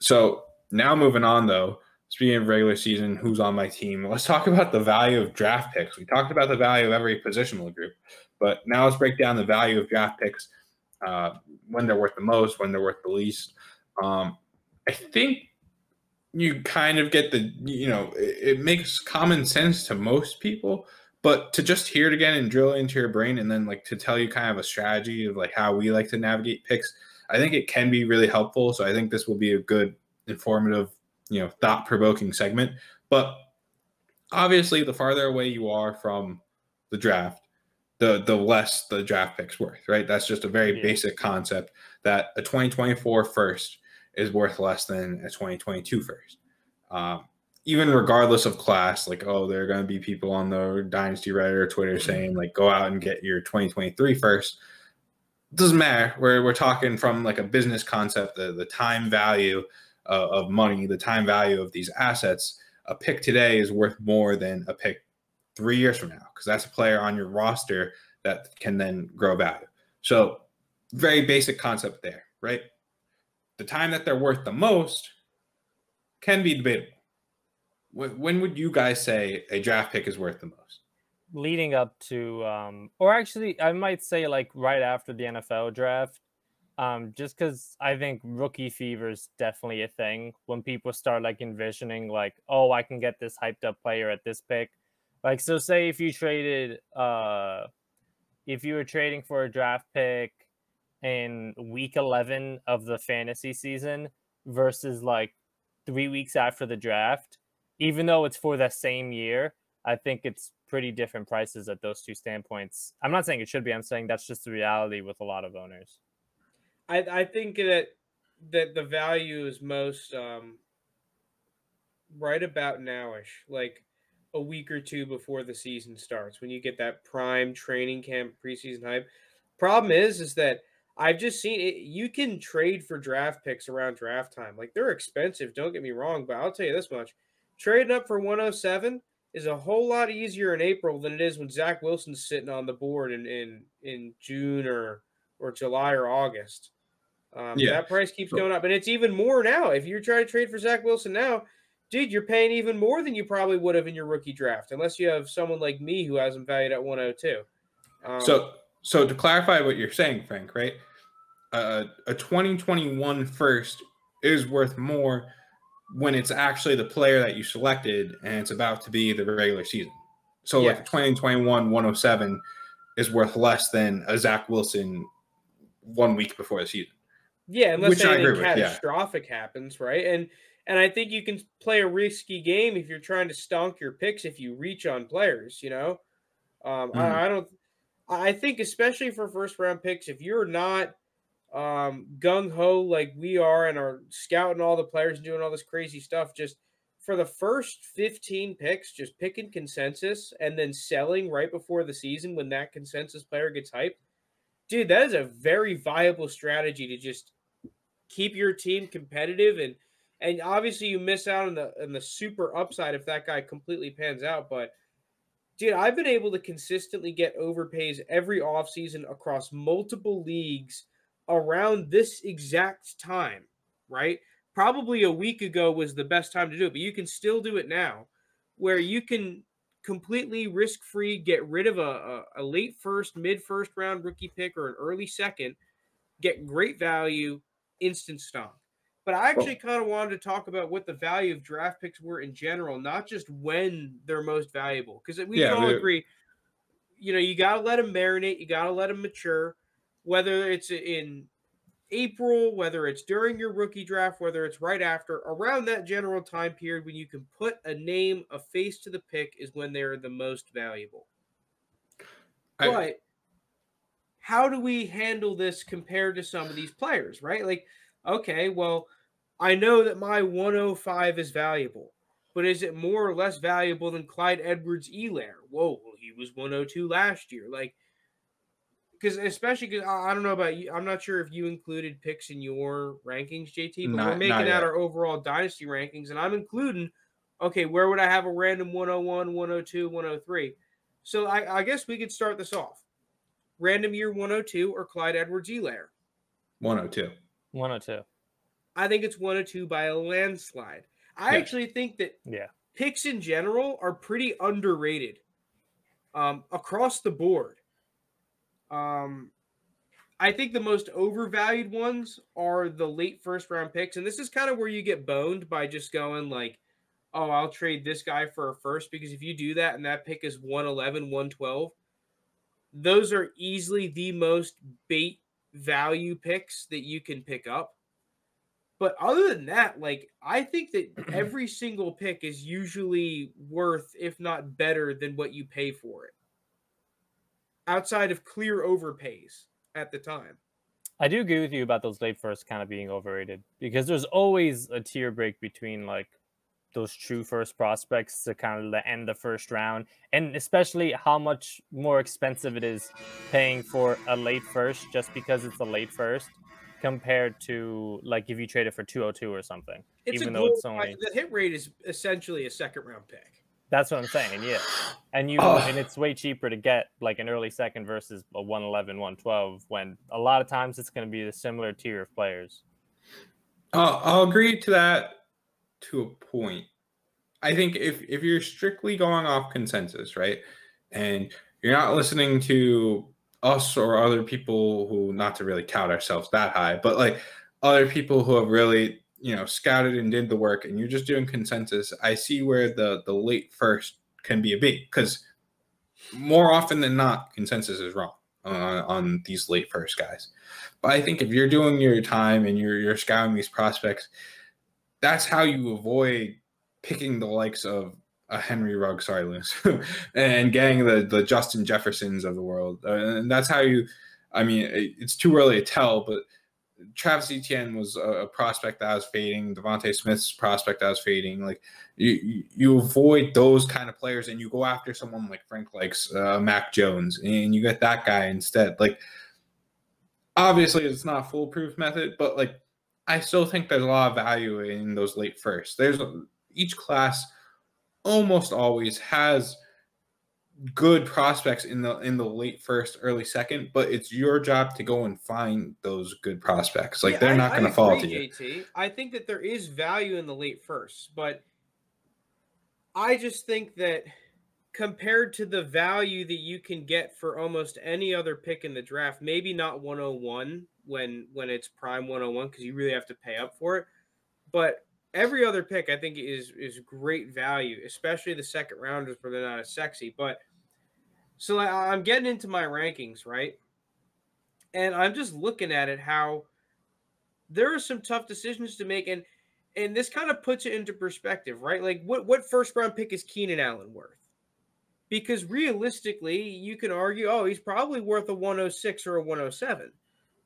So now moving on though, speaking of regular season, who's on my team? Let's talk about the value of draft picks. We talked about the value of every positional group, but now let's break down the value of draft picks. Uh, when they're worth the most, when they're worth the least. Um, I think you kind of get the you know it, it, makes common sense to most people but to just hear it again and drill into your brain and then like to tell you kind of a strategy of like how we like to navigate picks i think it can be really helpful. So i think this will be a good informative you know thought-provoking segment. But obviously the farther away you are from the draft the the less the draft picks worth right? That's just a very yeah. basic concept that a 2024 first is worth less than a 2022 first. Um, even regardless of class, like, oh, there are going to be people on the Dynasty Reddit or Twitter mm-hmm. saying, like, go out and get your 2023 first. It doesn't matter. We're, we're talking from like a business concept, the, the time value uh, of money, the time value of these assets. A pick today is worth more than a pick three years from now because that's a player on your roster that can then grow value. So, very basic concept there, right? The time that they're worth the most can be debatable. When would you guys say a draft pick is worth the most? leading up to, um, or actually, I might say like right after the NFL draft, um, just because I think rookie fever is definitely a thing when people start like envisioning like, oh, I can get this hyped up player at this pick. Like, so say if you traded, uh, if you were trading for a draft pick in week 11 of the fantasy season versus like three weeks after the draft, even though it's for the same year, I think it's pretty different prices at those two standpoints. I'm not saying it should be, I'm saying that's just the reality with a lot of owners. I, I think that that the value is most um, right about nowish, like a week or two before the season starts, when you get that prime training camp preseason hype. Problem is, is that I've just seen it. You can trade for draft picks around draft time. Like they're expensive. Don't get me wrong, but I'll tell you this much: trading up for 107 is a whole lot easier in April than it is when Zach Wilson's sitting on the board in in, in June or or July or August. Um, yeah. That price keeps going up, and it's even more now. If you're trying to trade for Zach Wilson now, dude, you're paying even more than you probably would have in your rookie draft, unless you have someone like me who has him valued at 102. Um, so, so to clarify what you're saying, Frank, right? Uh, a 2021 first is worth more when it's actually the player that you selected and it's about to be the regular season. So yes. like 2021 107 is worth less than a Zach Wilson one week before the season. Yeah, unless Which anything catastrophic yeah. happens, right? And and I think you can play a risky game if you're trying to stonk your picks if you reach on players, you know. Um, mm-hmm. I, I don't I think especially for first round picks, if you're not um, gung ho like we are and are scouting all the players and doing all this crazy stuff. Just for the first 15 picks, just picking consensus and then selling right before the season when that consensus player gets hyped. Dude, that is a very viable strategy to just keep your team competitive and and obviously you miss out on the on the super upside if that guy completely pans out, but dude, I've been able to consistently get overpays every offseason across multiple leagues around this exact time, right? Probably a week ago was the best time to do it, but you can still do it now where you can completely risk free get rid of a, a, a late first, mid first round rookie pick or an early second, get great value, instant stock. But I actually kind of wanted to talk about what the value of draft picks were in general, not just when they're most valuable. Because we yeah, can all agree, you know, you got to let them marinate, you got to let them mature whether it's in April, whether it's during your rookie draft, whether it's right after, around that general time period when you can put a name, a face to the pick is when they're the most valuable. I, but how do we handle this compared to some of these players, right? Like, okay, well, I know that my 105 is valuable, but is it more or less valuable than Clyde Edwards Helaire? Whoa, he was 102 last year. Like, because especially because I don't know about you, I'm not sure if you included picks in your rankings, JT, but not, we're making out our overall dynasty rankings, and I'm including. Okay, where would I have a random 101, 102, 103? So I, I guess we could start this off. Random year 102 or Clyde Edwards Helaire? 102. 102. I think it's one or two by a landslide. I yeah. actually think that yeah. picks in general are pretty underrated um, across the board. Um, I think the most overvalued ones are the late first round picks, and this is kind of where you get boned by just going like, "Oh, I'll trade this guy for a first because if you do that and that pick is 111, 112, those are easily the most bait value picks that you can pick up. But other than that, like I think that [CLEARS THROAT] every single pick is usually worth, if not better, than what you pay for it outside of clear overpays at the time. I do agree with you about those late first kind of being overrated because there's always a tier break between like those true first prospects to kind of end the first round, and especially how much more expensive it is paying for a late first just because it's a late first compared to like if you trade it for 202 or something. It's even though it's only the hit rate is essentially a second round pick. That's what I'm saying. Yeah. And you oh. and it's way cheaper to get like an early second versus a 111, 112 when a lot of times it's going to be the similar tier of players. Uh, I'll agree to that to a point. I think if if you're strictly going off consensus, right? and you're not listening to us or other people who, not to really count ourselves that high, but like other people who have really, you know, scouted and did the work, and you're just doing consensus. I see where the the late first can be a big because more often than not, consensus is wrong on, on these late first guys. But I think if you're doing your time and you're you're scouting these prospects, that's how you avoid picking the likes of a Henry Rugg, sorry, Lewis, [LAUGHS] and getting the the Justin Jeffersons of the world, uh, and that's how you. I mean, it's too early to tell, but Travis Etienne was a, prospect that I was fading. DeVonta Smith's prospect that was fading. Like you, you avoid those kind of players, and you go after someone like Frank likes uh, Mac Jones, and you get that guy instead. Like obviously, it's not foolproof method, but like I still think there's a lot of value in those late first. There's each class almost always has good prospects in the in the late first, early second, but it's your job to go and find those good prospects. Like yeah, they're not going to fall to you. JT. I think that there is value in the late first, but I just think that compared to the value that you can get for almost any other pick in the draft, maybe not 101 when when it's prime 101 because you really have to pay up for it, but every other pick I think is is great value, especially the second rounders where they're not as sexy. But so I'm getting into my rankings, right? And I'm just looking at it how there are some tough decisions to make, and and this kind of puts it into perspective, right? Like what what first round pick is Keenan Allen worth? Because realistically, you can argue, oh, he's probably worth a 106 or a 107.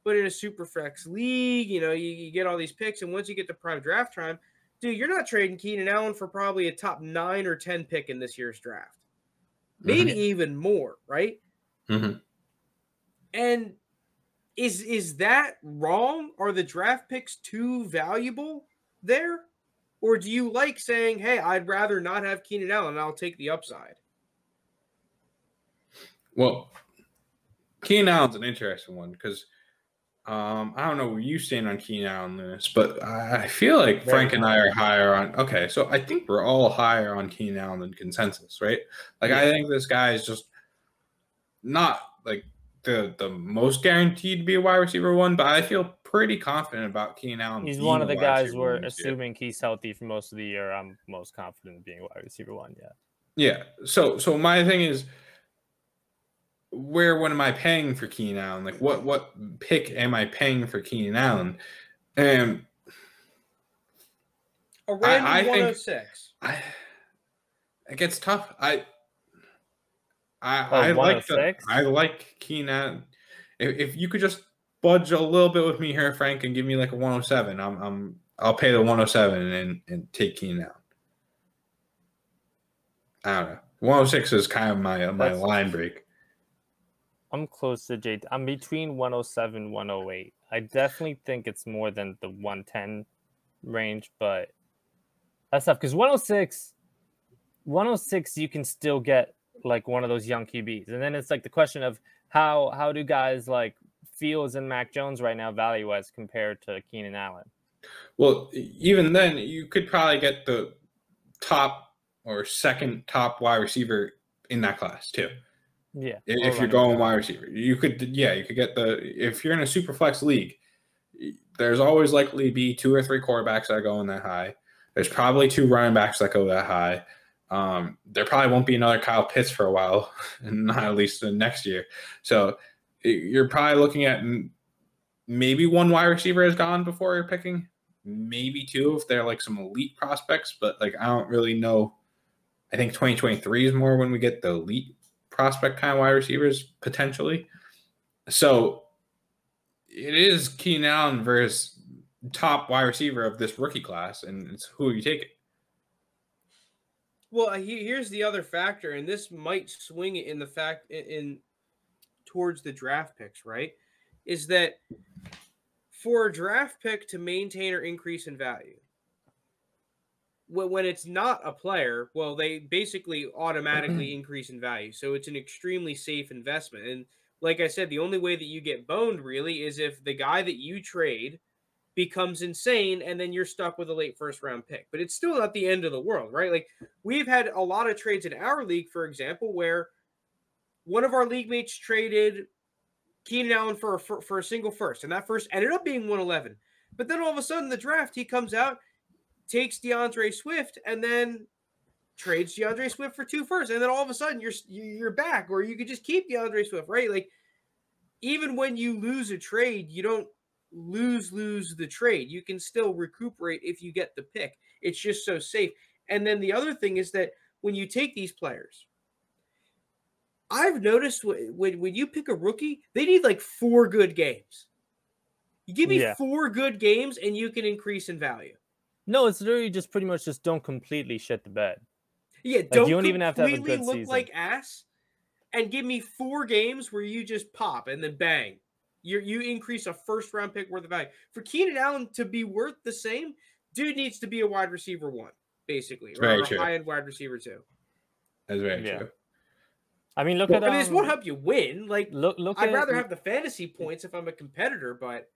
But in a super flex league, you know, you, you get all these picks, and once you get to prime draft time, dude, you're not trading Keenan Allen for probably a top nine or 10 pick in this year's draft. Maybe mm-hmm. even more, right? Mm-hmm. And is is that wrong? Are the draft picks too valuable there? Or do you like saying, hey, I'd rather not have Keenan Allen, I'll take the upside? Well, Keenan Allen's an interesting one because – um, I don't know where you stand on Keenan Allen Lewis, but I feel like Frank and I are higher on. Okay, so I think we're all higher on Keenan Allen than consensus, right? Like yeah. I think this guy is just not like the the most guaranteed to be a wide receiver one, but I feel pretty confident about Keenan Allen. He's one of the guys we're assuming he's healthy for most of the year. I'm most confident in being a wide receiver one. Yeah. Yeah. So so my thing is where what am I paying for Keenan Allen? Like what what pick am I paying for Keenan Allen? And a random I, I 106. I, it gets tough. I I, oh, I like the, oh I like Keenan. If, if you could just budge a little bit with me here, Frank, and give me like a 107, I'm I'm I'll pay the 107 and and take Keenan Allen. I don't know. 106 is kind of my my That's, line break. I'm close to J. I'm between 107, 108. I definitely think it's more than the 110 range, but that's tough because 106, 106, you can still get like one of those young QBs, and then it's like the question of how how do guys like Fields and Mac Jones right now value wise compared to Keenan Allen? Well, even then, you could probably get the top or second top wide receiver in that class too. Yeah. If you're going wide receiver, you could, yeah, you could get the, if you're in a super flex league, there's always likely to be two or three quarterbacks that are going that high. There's probably two running backs that go that high. Um, there probably won't be another Kyle Pitts for a while, [LAUGHS] and not at least the next year. So you're probably looking at maybe one wide receiver has gone before you're picking, maybe two if they're like some elite prospects, but like I don't really know. I think 2023 is more when we get the elite prospect kind of wide receivers potentially. So it is Keenan Allen versus top wide receiver of this rookie class, and it's who you take it. Well, here's the other factor, and this might swing it in the fact in, in towards the draft picks, right? Is that for a draft pick to maintain or increase in value, when it's not a player, well, they basically automatically mm-hmm. increase in value. So it's an extremely safe investment. And like I said, the only way that you get boned really is if the guy that you trade becomes insane and then you're stuck with a late first round pick. But it's still not the end of the world, right? Like we've had a lot of trades in our league, for example, where one of our league mates traded Keenan Allen for a, for, for a single first, and that first ended up being 111. But then all of a sudden, the draft, he comes out, takes D'Andre Swift, and then trades D'Andre Swift for two first, and then all of a sudden you're you're back, or you could just keep D'Andre Swift, right? Like even when you lose a trade, you don't lose lose the trade. You can still recuperate if you get the pick. It's just so safe. And then the other thing is that when you take these players, I've noticed when when you pick a rookie, they need like four good games. You give me yeah. four good games, and you can increase in value. No, it's literally just pretty much just don't completely shit the bed. Yeah, like, don't you don't even have to have a good look season. like ass, and give me four games where you just pop and then bang, you you increase a first round pick worth of value. For Keenan Allen to be worth the same, dude needs to be a wide receiver one, basically, or a high end wide receiver two. That's very yeah. true. I mean, look well, at. I mean, this won't um, help you win. Like, look, look. I'd at, rather have the fantasy points if I'm a competitor, but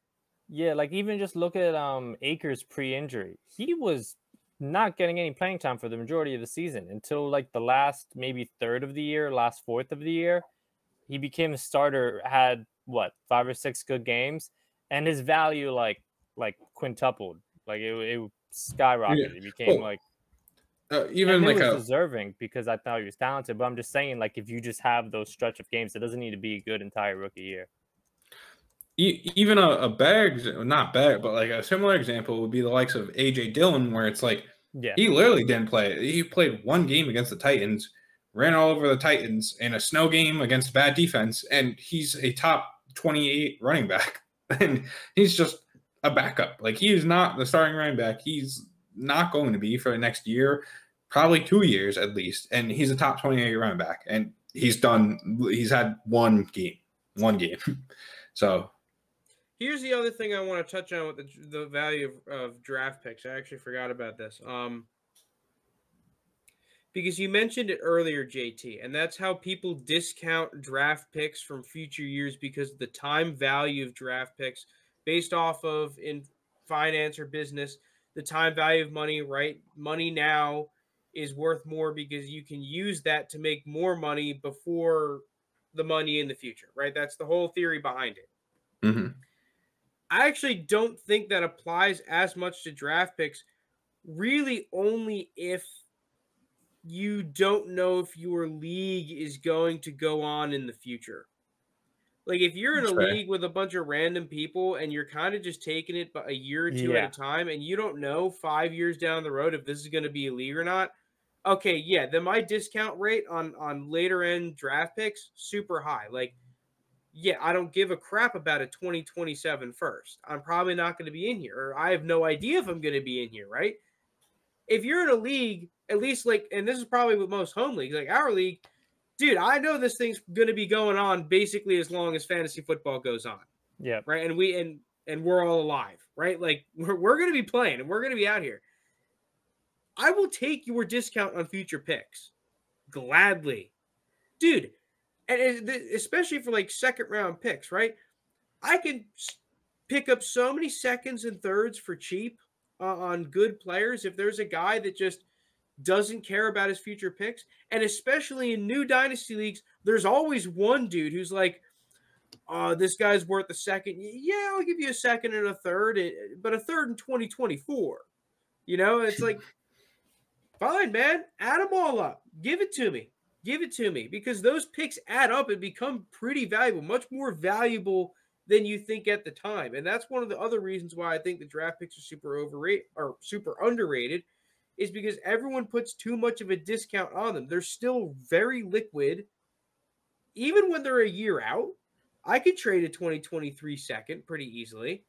yeah, like even just look at um Akers pre-injury. He was not getting any playing time for the majority of the season until like the last maybe third of the year, last fourth of the year. He became a starter, had what five or six good games, and his value like like quintupled. Like it, it skyrocketed. Yeah. It became like uh, even like a deserving because I thought he was talented. But I'm just saying, like if you just have those stretch of games, it doesn't need to be a good entire rookie year. Even a, a bad, not bad, but like a similar example would be the likes of AJ Dillon, where it's like yeah. He literally didn't play. He played one game against the Titans, ran all over the Titans in a snow game against bad defense, and he's a top 28 running back. [LAUGHS] And he's just a backup. Like he is not the starting running back. He's not going to be for the next year, probably two years at least. And he's a top 28 running back. And he's done, he's had one game, one game. [LAUGHS] so Here's the other thing I want to touch on with the, the value of, of draft picks. I actually forgot about this. Um, because you mentioned it earlier, JT, and that's how people discount draft picks from future years because the time value of draft picks based off of in finance or business, the time value of money, right? Money now is worth more because you can use that to make more money before the money in the future, right? That's the whole theory behind it. Mm-hmm. I actually don't think that applies as much to draft picks, really only if you don't know if your league is going to go on in the future. Like if you're in a league with a bunch of random people and you're kind of just taking it but a year or two yeah. at a time and you don't know 5 years down the road if this is going to be a league or not, okay, yeah, then my discount rate on on later end draft picks super high. Like yeah, I don't give a crap about a 2027 first. I'm probably not going to be in here, or I have no idea if I'm going to be in here, right? If you're in a league, at least like, and this is probably with most home leagues, like our league, dude, I know this thing's going to be going on basically as long as fantasy football goes on. Yeah. Right. And we, and, and we're all alive, right? Like we're, we're going to be playing and we're going to be out here. I will take your discount on future picks gladly. Dude, and especially for like second round picks, right? I can pick up so many seconds and thirds for cheap uh, on good players if there's a guy that just doesn't care about his future picks. And especially in new dynasty leagues, there's always one dude who's like, uh, this guy's worth a second. Yeah, I'll give you a second and a third, eh, but a third in 2024. You know, it's [LAUGHS] like, fine, man, add them all up. Give it to me. Give it to me because those picks add up and become pretty valuable, much more valuable than you think at the time. And that's one of the other reasons why I think the draft picks are super overrated or super underrated is because everyone puts too much of a discount on them. They're still very liquid. Even when they're a year out, I could trade a 2023 second pretty easily.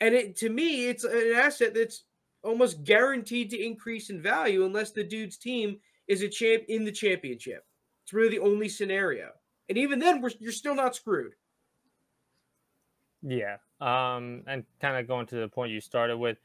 And it to me, it's an asset that's almost guaranteed to increase in value unless the dude's team is a champ in the championship. It's really the only scenario. And even then, we're, you're still not screwed. Yeah. Um, and kind of going to the point you started with,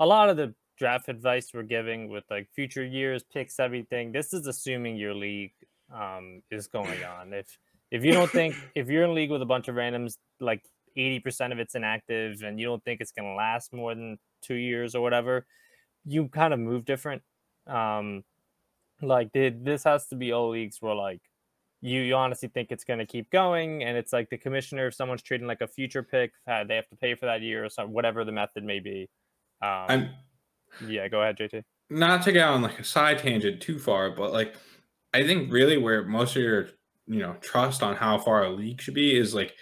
a lot of the draft advice we're giving with like future years, picks, everything. This is assuming your league um, is going [LAUGHS] on. If if you don't think if you're in a league with a bunch of randoms, like 80% of it's inactive, and you don't think it's going to last more than two years or whatever, you kind of move different. Um, like, did this has to be all leagues where like you, you honestly think it's going to keep going, and it's like the commissioner, if someone's trading like a future pick, they have to pay for that year or something, whatever the method may be. Um, I'm yeah, go ahead, JT. not to get on like a side tangent too far, but like I think really where most of your you know trust on how far a league should be is like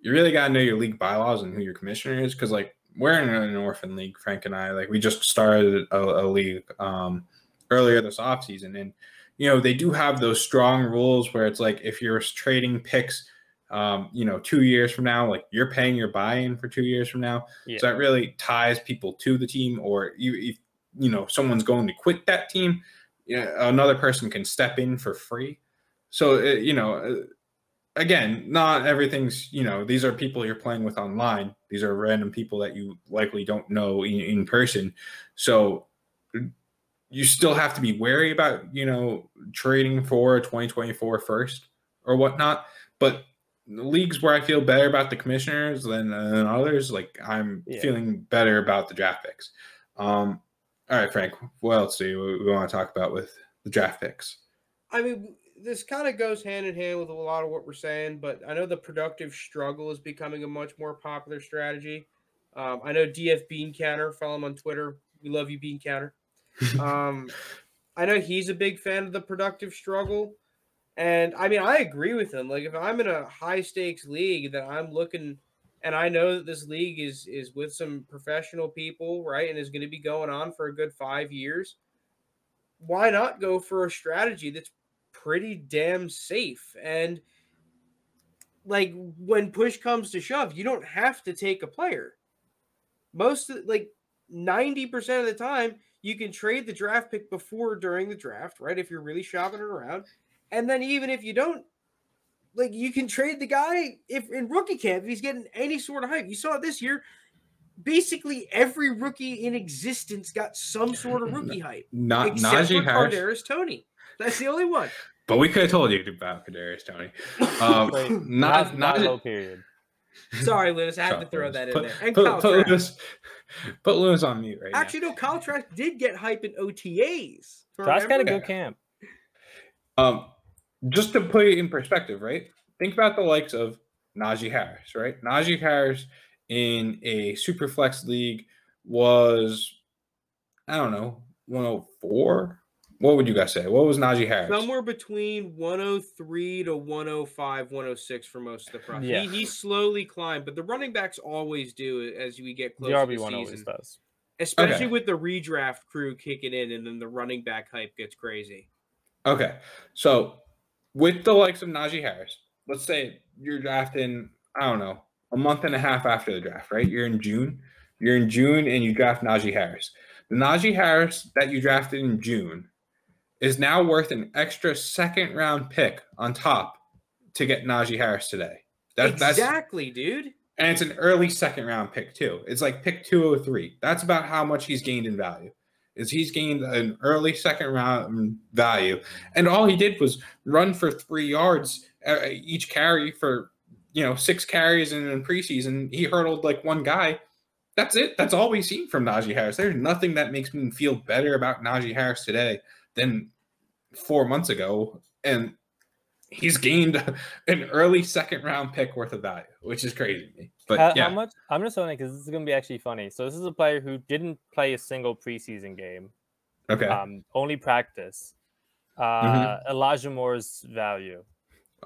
you really got to know your league bylaws and who your commissioner is because like we're in an orphan league, Frank and I. Like we just started a, a league um, earlier this offseason, and you know they do have those strong rules where it's like if you're trading picks. Um, you know, two years from now, like you're paying your buy-in for two years from now, Yeah. so that really ties people to the team. Or you, if you know someone's going to quit that team, yeah, another person can step in for free. So uh, you know, uh, again, not everything's you know these are people you're playing with online. These are random people that you likely don't know in, in person. So you still have to be wary about you know trading for a 2024 first or whatnot. But leagues where I feel better about the commissioners than, than others, like I'm Yeah. feeling better about the draft picks. Um, all right, Frank, what else do you, we want to talk about with the draft picks? I mean, this kind of goes hand in hand with a lot of what we're saying, but I know the productive struggle is becoming a much more popular strategy. Um, I know DF Bean Counter, follow him on Twitter. We love you, Bean Counter. [LAUGHS] Um, I know he's a big fan of the productive struggle. And I mean, I agree with him. Like, if I'm in a high stakes league that I'm looking, and I know that this league is is with some professional people, right, and is going to be going on for a good five years. Why not go for a strategy that's pretty damn safe? And like when push comes to shove, you don't have to take a player. Most of, like 90% of the time, you can trade the draft pick before or during the draft, right? If you're really shopping it around. And then even if you don't, like you can trade the guy if in rookie camp, if he's getting any sort of hype. You saw it this year. Basically, every rookie in existence got some sort of [LAUGHS] rookie hype, Not except Najee for Harris, Kadarius Toney. That's the only one. but we could have told you about Kadarius Toney. Um, [LAUGHS] Wait, not not, not low period. Sorry, Lewis. I had to throw that in put, there. And put, Kyle put Trask. Lewis, [LAUGHS] put Lewis on mute right Actually, no, Kyle Trask did get hype in OTAs. Josh got a Remember? good camp. Um, just to put it in perspective, right? Think about the likes of Najee Harris, right? Najee Harris in a super flex league was, I don't know, 104. What would you guys say? What was Najee Harris? Somewhere between 103 to 105, 106 for most of the process. Yeah. He, he slowly climbed, but the running backs always do as we get The closer to RB the one always season. does. Especially Okay. with the redraft crew kicking in and then the running back hype gets crazy. Okay. So with the likes of Najee Harris, let's say you're drafting, I don't know, a month and a half after the draft, right? You're in June. You're in June and you draft Najee Harris. The Najee Harris that you drafted in June is now worth an extra second round pick on top to get Najee Harris today. That, That's exactly, dude. and it's an early second round pick too. It's like pick 203. That's about how much he's gained in value. Is he's gained an early second round value, and all he did was run for three yards uh, each carry for you know six carries in, in preseason. He hurdled like one guy. That's it. That's all we've seen from Najee Harris. There's nothing that makes me feel better about Najee Harris today than four months ago, and he's gained [LAUGHS] an early second round pick worth of value, which is crazy to me. But how, yeah, how much? I'm just wondering because this is going to be actually funny. So this is a player who didn't play a single preseason game, okay. um, only practice. Uh, Elijah Moore's value.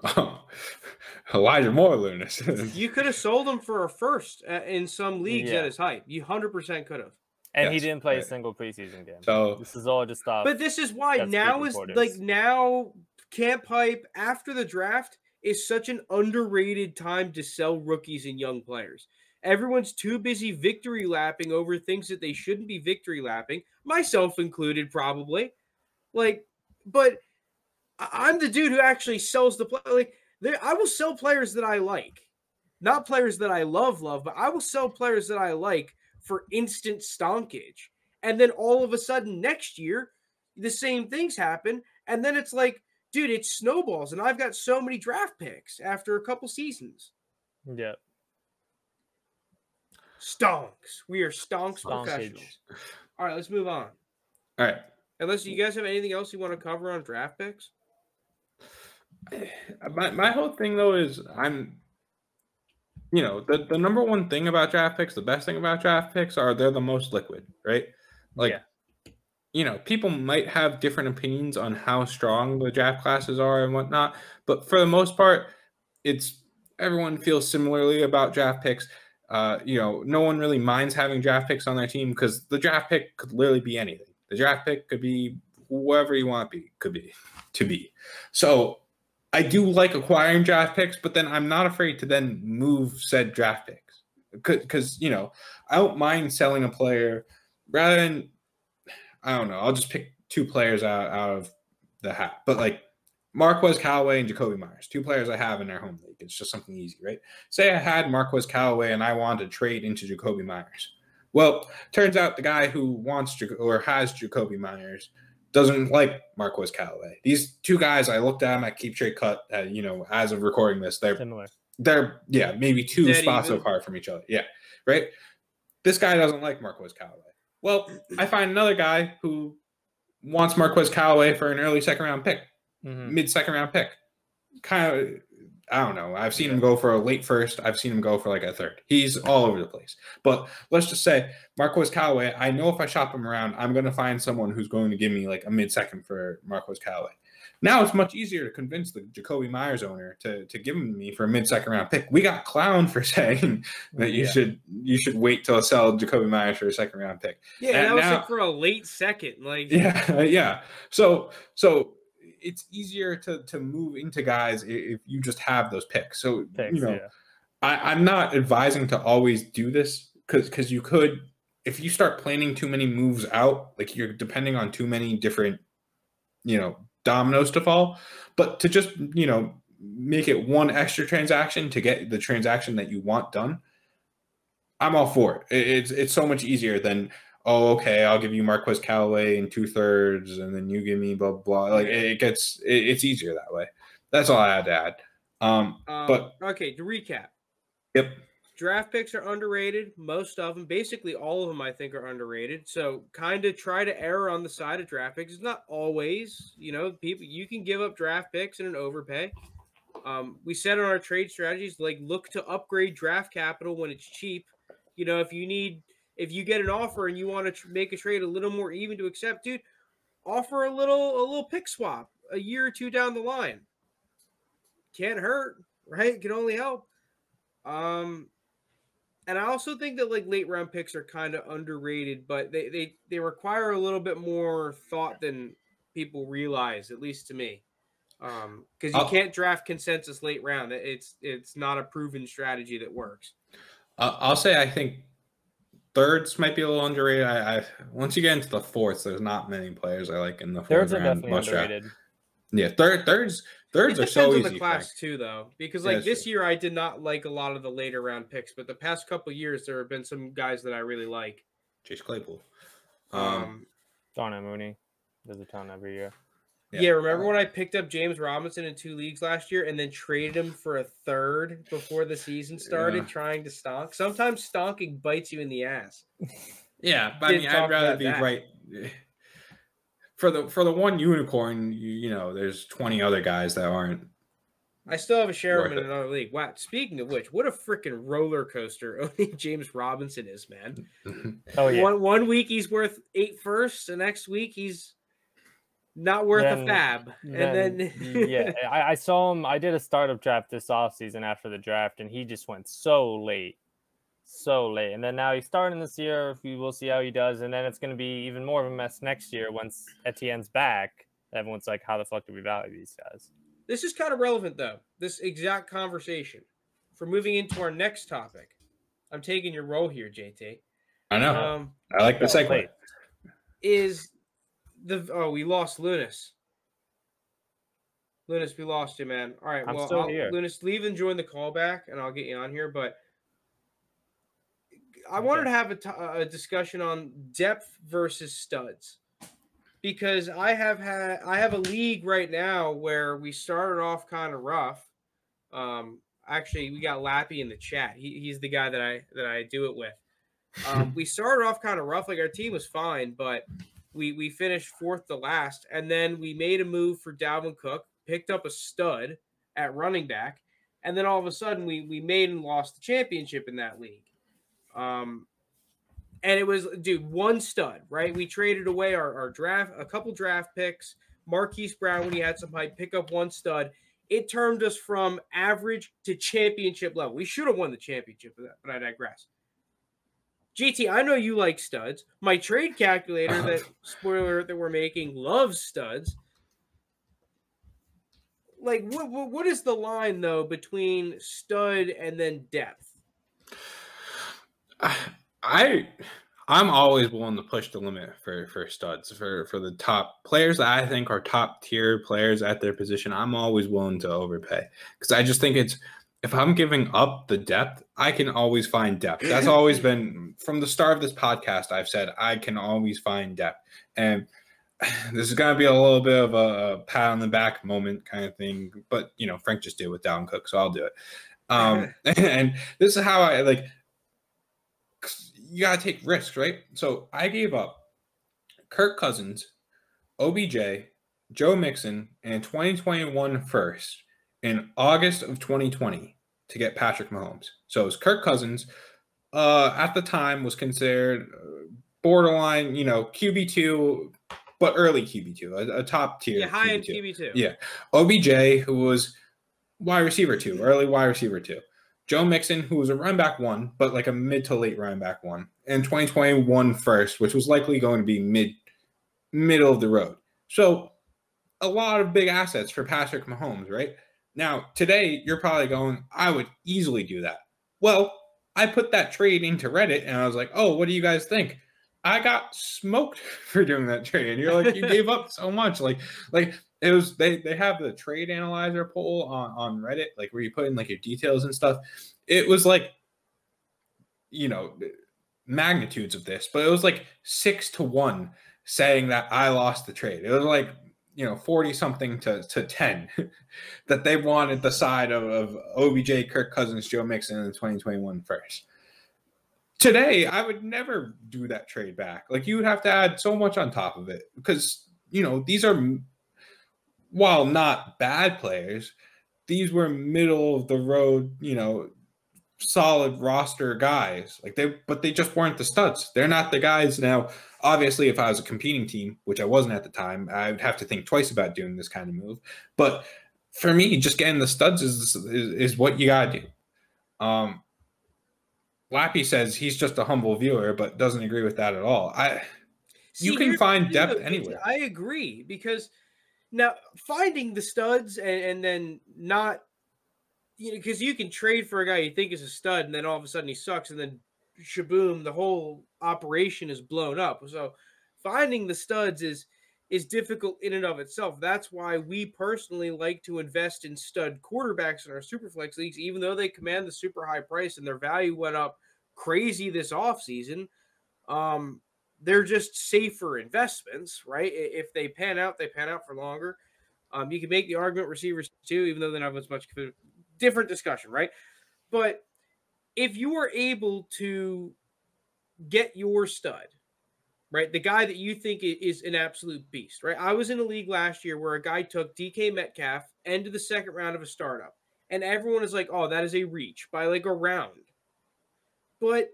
Oh, [LAUGHS] Elijah Moore, Lunas. You could have sold him for a first uh, in some leagues Yeah. at his height. You 100% could have. And he didn't play a single preseason game. so this is all just stuff. But this is why now is reporters. like now camp hype after the draft is such an underrated time to sell rookies and young players. Everyone's too busy victory lapping over things that they shouldn't be victory lapping, myself included, probably. Like, but I- I'm the dude who actually sells the play. Like, there, I will sell players that I like, not players that I love, love, but I will sell players that I like for instant stonkage. And then all of a sudden next year, the same things happen. And then it's like, dude, it snowballs. And I've got so many draft picks after a couple seasons. yeah, Stonks. We are stonks Stonkage. professionals. All right, let's move on. all right. Unless you guys have anything else you want to cover on draft picks? [SIGHS] my, my whole thing though is I'm you know the, the number one thing about draft picks the best thing about draft picks are they're the most liquid right? Like Yeah. you know people might have different opinions on how strong the draft classes are and whatnot but for the most part it's everyone feels similarly about draft picks. Uh, you know no one really minds having draft picks on their team because the draft pick could literally be anything. The draft pick could be whoever you want to be could be to be. So I do like acquiring draft picks, but then I'm not afraid to then move said draft picks because you know I don't mind selling a player rather than I don't know. I'll just pick two players out, out of the hat, but like Marquez Callaway and Jakobi Meyers, two players I have in their home league. It's just something easy, right? Say I had Marquez Callaway and I wanted to trade into Jakobi Meyers. Well, turns out the guy who wants or has Jakobi Meyers doesn't like Marquez Callaway. These two guys, I looked at them at Keep Trade Cut. Uh, you know, as of recording this, they're Similar. they're yeah maybe two Dead spots even. apart from each other. Yeah, right. This guy doesn't like Marquez Callaway. Well, I find another guy who wants Marquez Callaway for an early second round pick, Mhm. mid second round pick. Kind of, I don't know. I've seen him go for a late first. I've seen him go for like a third. He's all over the place. But let's just say Marquez Callaway. I know if I shop him around, I'm going to find someone who's going to give me like a mid second for Marquez Callaway. Now it's much easier to convince the Jakobi Meyers owner to to give him me for a mid second round pick. We got clown for [LAUGHS] saying that you Yeah. should you should wait till sell Jakobi Meyers for a second round pick. Yeah, And that was now- like for a late second. Like, Yeah, [LAUGHS] yeah. So so it's easier to to move into guys if you just have those picks. So Picks, you know, yeah. I, I'm not advising to always do this because because you could if you start planning too many moves out, like you're depending on too many different, you know, dominoes to fall. But to just you know make it one extra transaction to get the transaction that you want done, I'm all for it. It- It's it's so much easier than oh okay I'll give you Marquez Callaway in two thirds and then you give me blah blah. Like it, gets it, it's easier that way. That's all I had to add. Um, um, But- okay, to recap, yep. draft picks are underrated. Most of them, basically all of them, I think, are underrated. So, kind of try to err on the side of draft picks. It's not always, you know, people you can give up draft picks in an overpay. Um, we said in our trade strategies, like look to upgrade draft capital when it's cheap. You know, if you need, if you get an offer and you want to tr- make a trade a little more even to accept, dude, offer a little, a little pick swap a year or two down the line. Can't hurt, right? Can only help. Um, and I also think that like late round picks are kind of underrated, but they they they require a little bit more thought than people realize, at least to me. Um, because you I'll- can't draft consensus late round. It's it's not a proven strategy that works. Uh, I'll say I think thirds might be a little underrated. I, I once you get into the fourths, there's not many players I like in the fourth Thirds are round. definitely most draft. underrated. Yeah, third thirds thirds it are depends so on the class pick. too, though, because like that's this true. year I did not like a lot of the later round picks, but the past couple years there have been some guys that I really like. Chase Claypool. Um, Um, Darnell Mooney does a ton every year. Yeah. Yeah. remember when I picked up James Robinson in two leagues last year and then traded him for a third before the season started, Yeah. trying to stonk? Sometimes stonking bites you in the ass. [LAUGHS] yeah, but I mean, I'd rather be that. right. [SIGHS] For the for the one unicorn, you, you know, there's 20 other guys that aren't. I still have a share of him in it. another league. Wow. Speaking of which, what a freaking roller coaster [LAUGHS] owning James Robinson is, man. [LAUGHS] Oh yeah. One one week he's worth eight firsts, the next week he's not worth a Then- FAAB. And then, yeah, [LAUGHS] I, I saw him. I did a startup draft this offseason after the draft, and he just went so late, so late. And then now he's starting this year. We will see how he does, and then it's going to be even more of a mess next year once Etienne's back. Everyone's like, "How the fuck do we value these guys?" This is kind of relevant though. This exact conversation. For moving into our next topic, I'm taking your role here, JT. I know. Um, I like the Oh, segue. is the oh we lost Lunas. Lunas, we lost you, man. All right, I'm well, still I'll- here. Lunas, leave and join the call back, and I'll get you on here. But I Okay. wanted to have a, t- a discussion on depth versus studs because I have had I have a league right now where we started off kind of rough. Um, actually, we got Lappy in the chat. He, he's the guy that I that I do it with. Um, [LAUGHS] we started off kind of rough. Like our team was fine, but we we finished fourth to last, and then we made a move for Dalvin Cook. picked up a stud at running back, and then all of a sudden we we made and lost the championship in that league. Um, and it was dude one stud, right? We traded away our, our draft, a couple draft picks, Marquise Brown when he had some hype, pick up one stud. It turned us from average to championship level. We should have won the championship, but I digress. JT, I know you like studs. My trade calculator [LAUGHS] that spoiler that we're making loves studs. Like what, what what is the line though between stud and then depth? [SIGHS] I I'm always willing to push the limit for for studs for for the top players that I think are top tier players at their position. I'm always willing to overpay because I just think it's if I'm giving up the depth, I can always find depth. That's always [CLEARS THROAT] been from the start of this podcast. I've said I can always find depth, and [SIGHS] this is going to be a little bit of a, pat on the back moment kind of thing. But you know, Frank just did with Dalvin Cook, so I'll do it. Um, [LAUGHS] [LAUGHS] and this is how I like. You got to take risks, right? So I gave up Kirk Cousins, OBJ, Joe Mixon, and 2021 first in August of 2020 to get Patrick Mahomes. So it was Kirk Cousins. Uh, at the time was considered uh, borderline, you know, QB two, but early QB two, a, a top tier. Yeah, high end QB two. Yeah, OBJ who was wide receiver two, early wide receiver two. Joe Mixon, who was a run back one, but like a mid to late run back one, and 2021 first, which was likely going to be mid middle of the road. So a lot of big assets for Patrick Mahomes, right? Now, today, you're probably going, I would easily do that. Well, I put that trade into Reddit and I was like, oh, what do you guys think? I got smoked [LAUGHS] for doing that trade. And you're like, you gave up so much. Like, like it was they they have the trade analyzer poll on, on Reddit, like where you put in like your details and stuff. It was like, you know, magnitudes of this, but it was like six to one saying that I lost the trade. It was like you know 40 something to, to 10 [LAUGHS] that they wanted the side of, of obj kirk cousins joe mixon in the 2021 first. Today i would never do that trade back. Like you would have to add so much on top of it because you know these are while not bad players these were middle of the road you know solid roster guys like they but they just weren't the studs they're not the guys now Obviously, if I was a competing team, which I wasn't at the time, I would have to think twice about doing this kind of move. But for me, just getting the studs is is, is what you gotta do. Um, Lappy says he's just a humble viewer, but doesn't agree with that at all. I See, you can find depth anywhere. I agree because now finding the studs and, and then not you know because you can trade for a guy you think is a stud and then all of a sudden he sucks and then shaboom, the whole operation is blown up. So finding the studs is is difficult in and of itself. That's why we personally like to invest in stud quarterbacks in our superflex leagues, even though they command the super high price and their value went up crazy this offseason. Um, they're just safer investments, right? If they pan out, they pan out for longer. Um, you can make the argument receivers too, even though they're not as much different discussion, right? But if you are able to get your stud, right, the guy that you think is an absolute beast, right? I was in a league last year where a guy took DK Metcalf into the second round of a startup, and everyone is like, "Oh, that is a reach by like a round." But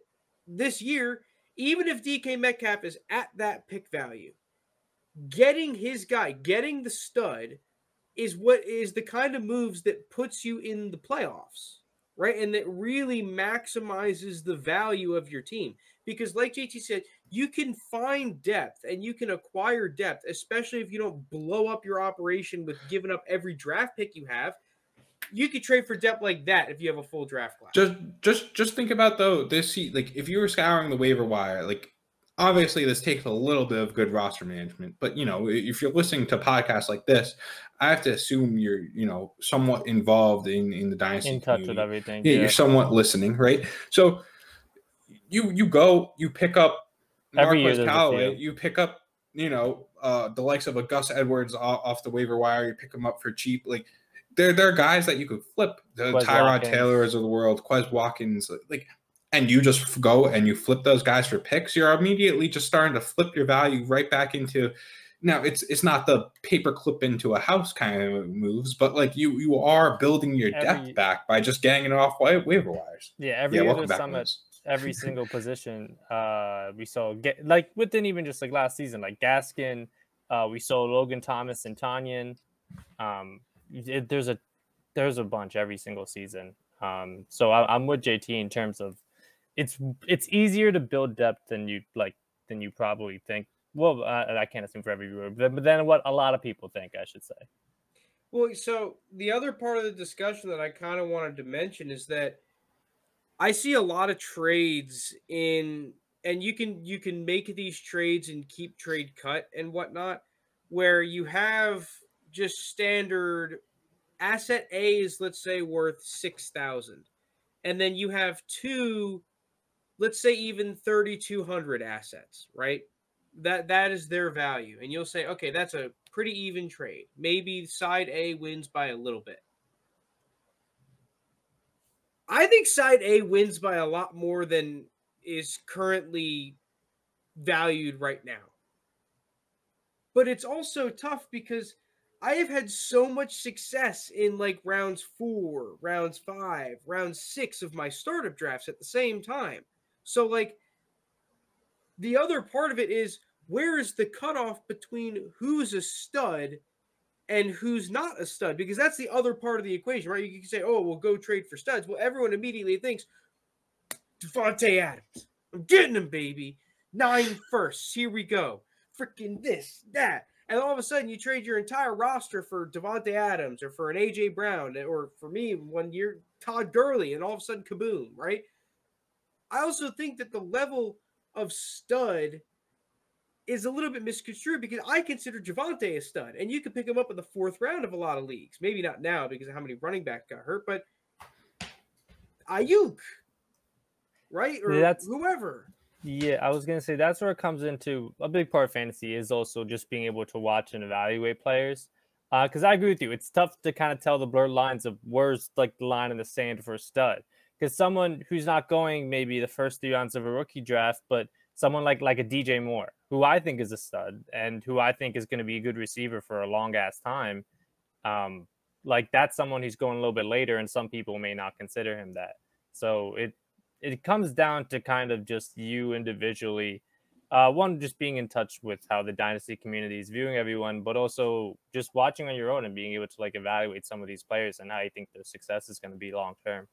this year, even if DK Metcalf is at that pick value, getting his guy, getting the stud is what is the kind of moves that puts you in the playoffs right? And that really maximizes the value of your team. Because, like JT said, you can find depth and you can acquire depth, especially if you don't blow up your operation with giving up every draft pick you have. You could trade for depth like that if you have a full draft class. Just, just, just think about though this. Like, if you were scouring the waiver wire, like obviously this takes a little bit of good roster management but you know if you're listening to podcasts like this i have to assume you're you know somewhat involved in in the dynasty in touch community. with everything yeah, yeah, you're somewhat listening right so you you go you pick up Marquez Callaway, you pick up you know uh the likes of a gus edwards off, off the waiver wire you pick them up for cheap like they're, they're guys that you could flip the Quez Tyrod Watkins. Taylors of the world, Quez Watkins. Like and you just go and you flip those guys for picks, you're immediately just starting to flip your value right back into, now it's it's not the paper clip into a house kind of moves, but like you you are building your Every- depth back by just ganging it off wa- waiver wires. Yeah, every yeah, other summit, [LAUGHS] every single position uh we saw get like within even just like last season like gaskin uh we saw logan thomas and tanyan. Um it, there's a there's a bunch every single season. Um so I, i'm with jt in terms of it's it's easier to build depth than you like than you probably think well uh, i can't assume for every viewer but but then what a lot of people think i should say Well, so the other part of the discussion that I kind of wanted to mention is that I see a lot of trades in, and you can you can make these trades and KeepTradeCut and whatnot, where you have just standard asset A is let's say worth six thousand, and then you have two, let's say even thirty two hundred assets, right? That that is their value, and you'll say, okay, that's a pretty even trade. Maybe side A wins by a little bit. I think side A wins by a lot more than is currently valued right now. But it's also tough because I have had so much success in like rounds four, rounds five, round six of my startup drafts at the same time. So, like, the other part of it is where is the cutoff between who's a stud and who's not a stud? Because that's the other part of the equation, right? You can say, oh, we'll go trade for studs. Well, everyone immediately thinks Davante Adams. I'm getting him, baby. Nine firsts. Here we go. Freaking this, that. And all of a sudden, you trade your entire roster for Davante Adams or for an AJ Brown or for me one year, Todd Gurley, and all of a sudden, kaboom, right? I also think that the level of stud is a little bit misconstrued because I consider Javonte a stud, and you can pick him up in the fourth round of a lot of leagues. Maybe not now because of how many running backs got hurt, but Aiyuk, right, or Yeah, that's- whoever. Yeah, I was gonna say that's where it comes into a big part of fantasy is also just being able to watch and evaluate players. Uh, because I agree with you, it's tough to kind of tell the blurred lines of where's like the line in the sand for a stud. Because someone who's not going maybe the first three rounds of a rookie draft, but someone like like a DJ Moore, who I think is a stud and who I think is going to be a good receiver for a long ass time. Um, like that's someone who's going a little bit later, and some people may not consider him that. So it it comes down to kind of just you individually uh, one just being in touch with how the dynasty community is viewing everyone but also just watching on your own and being able to like evaluate some of these players and how you think their success is going to be long term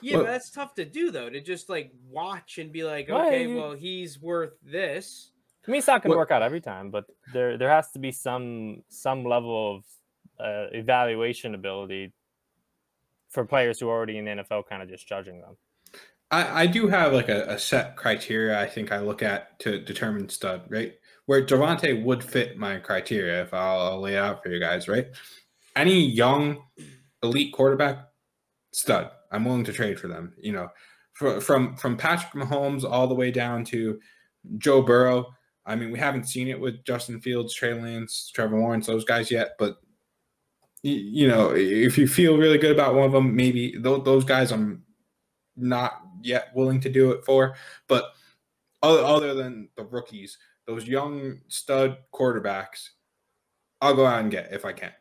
Yeah, Well- but that's tough to do though. To just like watch and be like, okay, you- well, he's worth this. i mean it's not going to work out every time but there there has to be some some level of uh, evaluation ability for players who are already in the nfl kind of just judging them I, I do have like a, a set criteria I think I look at to determine stud, right? Where Javonte would fit my criteria if I'll, I'll lay it out for you guys, right? Any young elite quarterback, stud. I'm willing to trade for them. You know, for, from from Patrick Mahomes all the way down to Joe Burrow. I mean, we haven't seen it with Justin Fields, Trey Lance, Trevor Lawrence, those guys yet, but y- you know, if you feel really good about one of them, maybe those, those guys I'm not yet willing to do it for. But other, other than the rookies, those young stud quarterbacks, I'll go out and get if I can,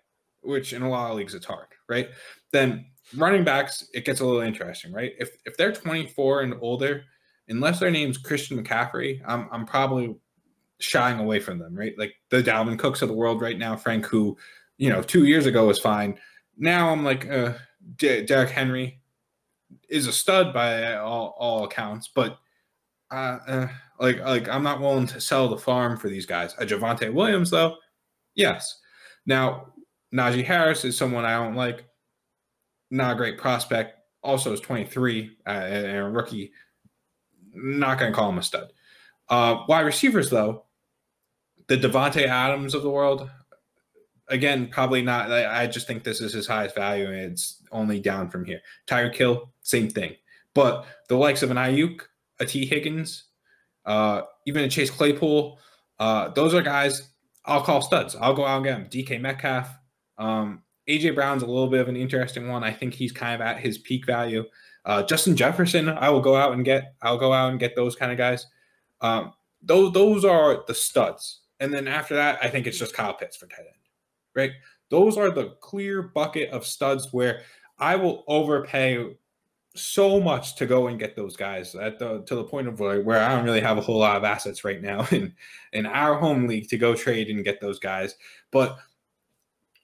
which in a lot of leagues it's hard, right? Then running backs, it gets a little interesting, right? If if they're 24 and older, unless their name's Christian McCaffrey, I'm I'm probably shying away from them, right? Like the Dalvin Cooks of the world right now, Frank, who, you know, two years ago was fine. Now I'm like, uh, D- Derrick Henry is a stud by all, all accounts, but uh, uh, like like I'm not willing to sell the farm for these guys. A Javonte Williams, though, yes. Now Najee Harris is someone I don't like. Not a great prospect. Also is 23 uh, and a rookie. Not going to call him a stud. Uh, wide receivers, though, the Davante Adams of the world. Again, probably not. I just think this is his highest value, and it's only down from here. Tyreek Hill, same thing. But the likes of an Aiyuk, a Tee Higgins, uh, even a Chase Claypool, uh, those are guys I'll call studs. I'll go out and get them. DK Metcalf, um, AJ Brown's a little bit of an interesting one. I think he's kind of at his peak value. Uh, Justin Jefferson, I will go out and get. I'll go out and get those kind of guys. Um, those those are the studs. And then after that, I think it's just Kyle Pitts for tight end, right? Those are the clear bucket of studs where I will overpay so much to go and get those guys at the to the point of where, where I don't really have a whole lot of assets right now [LAUGHS] in in our home league to go trade and get those guys. But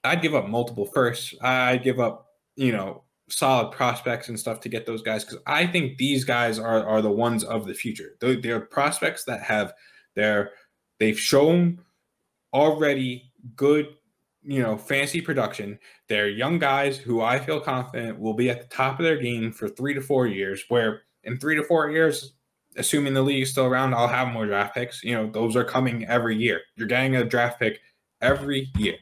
I'd give up multiple firsts. I'd give up, you know, solid prospects and stuff to get those guys because I think these guys are are the ones of the future. They're, they're prospects that have their they've shown already good you know, fancy production. They're young guys who I feel confident will be at the top of their game for three to four years. Where in three to four years, assuming the league is still around, I'll have more draft picks. You know, those are coming every year. You're getting a draft pick every year.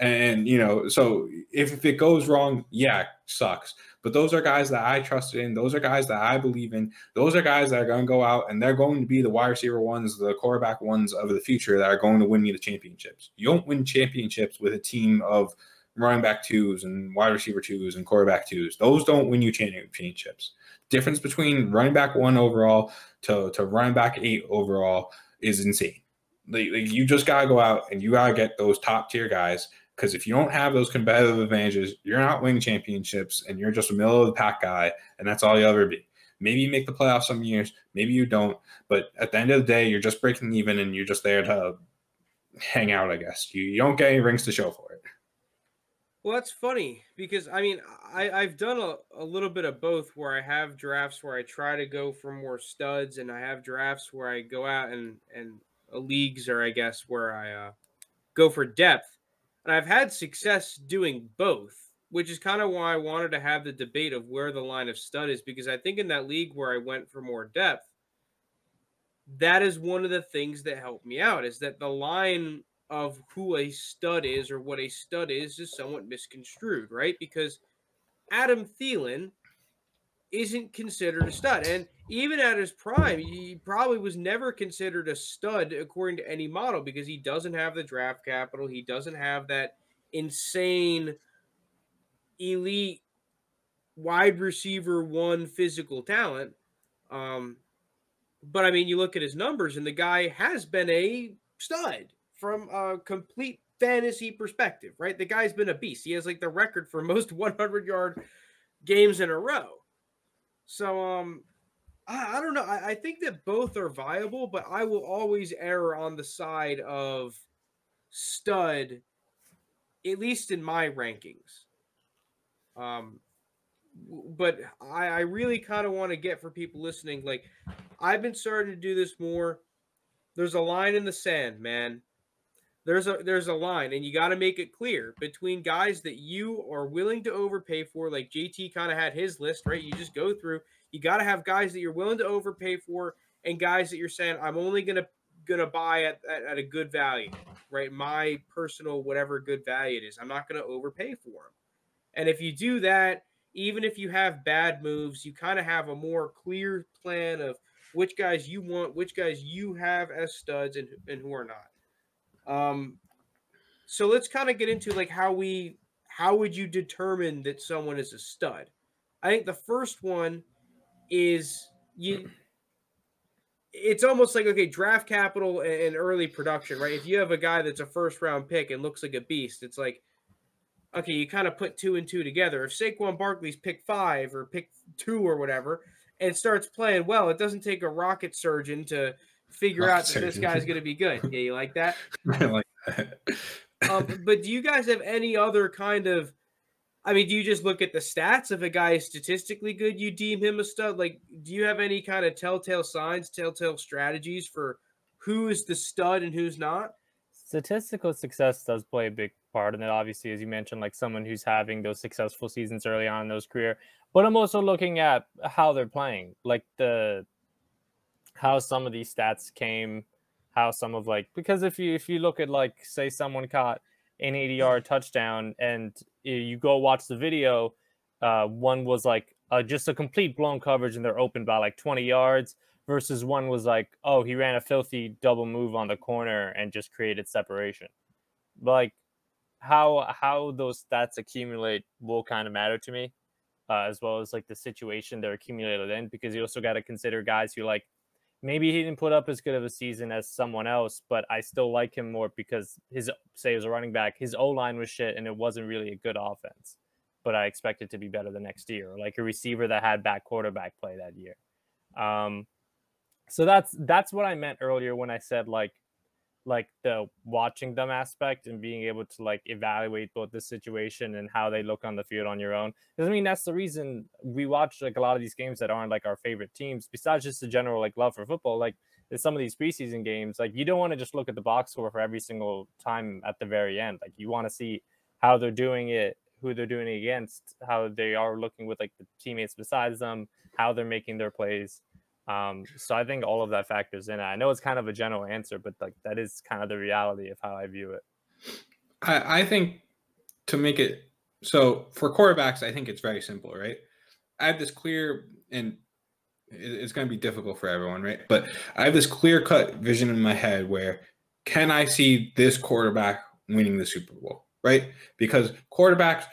And, you know, so if, if it goes wrong, yeah, sucks. But those are guys that I trusted in. Those are guys that I believe in. Those are guys that are going to go out and they're going to be the wide receiver ones, the quarterback ones of the future that are going to win me the championships. You don't win championships with a team of running back twos and wide receiver twos and quarterback twos. Those don't win you championships. Difference between running back one overall to, to running back eight overall is insane. Like, like you just got to go out and you got to get those top tier guys because if you don't have those competitive advantages, you're not winning championships and you're just a middle of the pack guy, and that's all you'll ever be. Maybe you make the playoffs some years, maybe you don't. But at the end of the day, you're just breaking even and you're just there to hang out, I guess. You, you don't get any rings to show for it. Well, that's funny because I mean, I, I've done a, a little bit of both where I have drafts where I try to go for more studs, and I have drafts where I go out and, and uh, leagues, or I guess where I uh, go for depth and I've had success doing both, which is kind of why I wanted to have the debate of where the line of stud is, because I think in that league where I went for more depth, that is one of the things that helped me out is that the line of who a stud is or what a stud is is somewhat misconstrued, right? Because Adam Thielen isn't considered a stud. And even at his prime, he probably was never considered a stud according to any model because he doesn't have the draft capital. He doesn't have that insane elite wide receiver one physical talent. Um, but I mean, you look at his numbers, and the guy has been a stud from a complete fantasy perspective, right? The guy's been a beast. He has like the record for most [LAUGHS] 100 yard games in a row. So um I, I don't know. I, I think that both are viable, but I will always err on the side of stud, at least in my rankings. Um but I, I really kind of want to get for people listening, like I've been starting to do this more. There's a line in the sand, man there's a there's a line and you got to make it clear between guys that you are willing to overpay for like JT kind of had his list right? You just go through. You got to have guys that you're willing to overpay for and guys that you're saying I'm only going to going to buy at, at, at, a good value right? My personal whatever good value it is. I'm not going to overpay for them and if you do that even if you have bad moves you kind of have a more clear plan of which guys you want which guys you have as studs and, and who are not um, so let's kind of get into like how we how would you determine that someone is a stud? I think the first one is you it's almost like okay, draft capital and early production, right? If you have a guy that's a first round pick and looks like a beast, it's like okay, you kind of put two and two together. If Saquon Barkley's pick five or pick two or whatever and starts playing well, it doesn't take a rocket surgeon to figure out that this guy's going to be good. Yeah, you like that? [LAUGHS] I like that. um, [LAUGHS] but do you guys have any other kind of? I mean, do you just look at the stats? If a guy is statistically good, you deem him a stud. Like, do you have any kind of telltale signs, telltale strategies for who is the stud and who's not? Statistical success does play a big part in it. Obviously, as you mentioned, like someone who's having those successful seasons early on in those career. But I'm also looking at how they're playing, like the how some of these stats came, how some of like because if you if you look at like say someone caught an 80 yard touchdown and you go watch the video, uh, one was like uh, just a complete blown coverage and they're open by like 20 yards versus one was like oh he ran a filthy double move on the corner and just created separation. Like how how those stats accumulate will kind of matter to me uh, as well as like the situation they're accumulated in because you also got to consider guys who like maybe he didn't put up as good of a season as someone else, but I still like him more because his say as a running back, his O line was shit and it wasn't really a good offense. But I expect it to be better the next year, like a receiver that had back quarterback play that year. Um, so that's that's what I meant earlier when I said like like the watching them aspect and being able to like evaluate both the situation and how they look on the field on your own. Because I mean that's the reason we watch like a lot of these games that aren't like our favorite teams, besides just the general like love for football. Like some of these preseason games, like you don't want to just look at the box score for every single time at the very end. Like you want to see how they're doing it, who they're doing it against, how they are looking with like the teammates besides them, how they're making their plays. Um, so I think all of that factors in. I know it's kind of a general answer, but like that is kind of the reality of how I view it. I, I think to make it so for quarterbacks, I think it's very simple, right? I have this clear and it's going to be difficult for everyone, right? But I have this clear cut vision in my head where can I see this quarterback winning the Super Bowl, right? Because quarterbacks,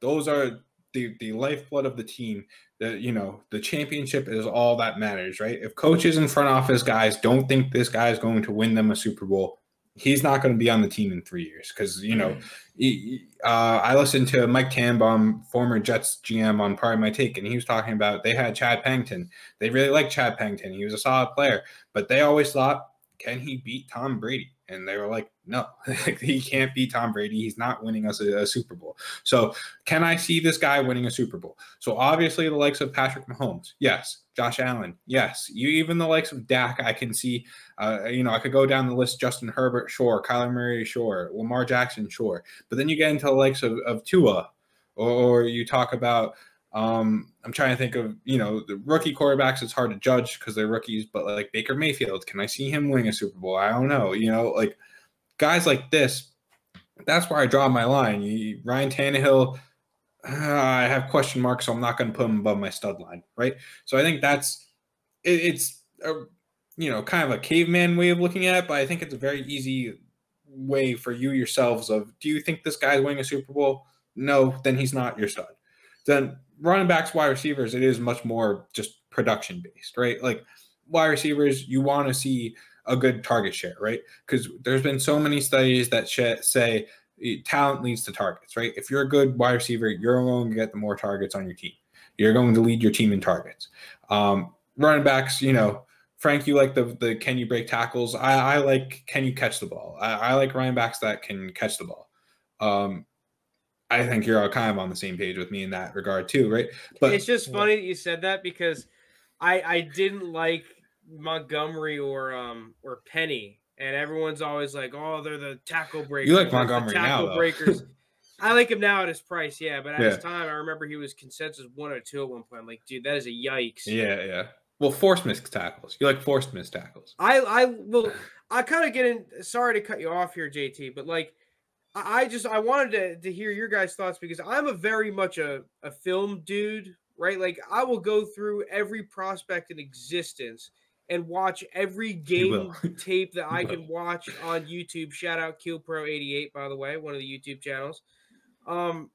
those are the, the lifeblood of the team the you know the championship is all that matters right? If coaches and front office guys don't think this guy is going to win them a super bowl he's not going to be on the team in three years because you know he, uh, i listened to mike tannenbaum former jets gm on Pardon My Take and he was talking about they had chad pennington. They really liked chad pennington. He was a solid player but they always thought can he beat tom brady and they were like, no, [LAUGHS] he can't beat Tom Brady. He's not winning us a, a, Super Bowl. So, can I see this guy winning a Super Bowl? So, obviously, the likes of Patrick Mahomes, yes. Josh Allen, yes. You even the likes of Dak, I can see. Uh, you know, I could go down the list: Justin Herbert, sure. Kyler Murray, sure. Lamar Jackson, sure. But then you get into the likes of, of Tua, or, or you talk about um, I'm trying to think of, you know, the rookie quarterbacks, it's hard to judge because they're rookies, but like Baker Mayfield, can I see him winning a Super Bowl? I don't know. You know, like guys like this, that's where I draw my line. You, Ryan Tannehill, uh, I have question marks, so I'm not going to put him above my stud line, right? So I think that's it, it's a, you know kind of a caveman way of looking at it, but I think it's a very easy way for you yourselves of do you think this guy's winning a Super Bowl? No, then he's not your stud. Then running backs, wide receivers, it is much more just production based, right? Like wide receivers, you want to see a good target share, right? Because there's been so many studies that say eh, talent leads to targets, right? If you're a good wide receiver, you're going to get the more targets on your team. You're going to lead your team in targets. Um, running backs, you know, Frank, you like the the can you break tackles? I, I like can you catch the ball? I, I like running backs that can catch the ball. Um, I think you're all kind of on the same page with me in that regard too, right? But it's just funny that you said that because I I didn't like Montgomery or um or Penny, and everyone's always like, oh, they're the tackle breakers. You like Montgomery tackle now, breakers. [LAUGHS] I like him now at his price, yeah. But at yeah. his time, I remember he was consensus one or two at one point. I'm like, dude, that is a yikes. Yeah, yeah. Well, forced missed tackles. You like forced missed tackles. I I will. I kind of get in. Sorry to cut you off here, JT, but like I just I wanted to, to hear your guys' thoughts because I'm a very much a, a film dude, right? Like I will go through every prospect in existence and watch every [LAUGHS] game tape that [LAUGHS] I can watch on YouTube. Shout out KillPro88, by the way, one of the YouTube channels. Um,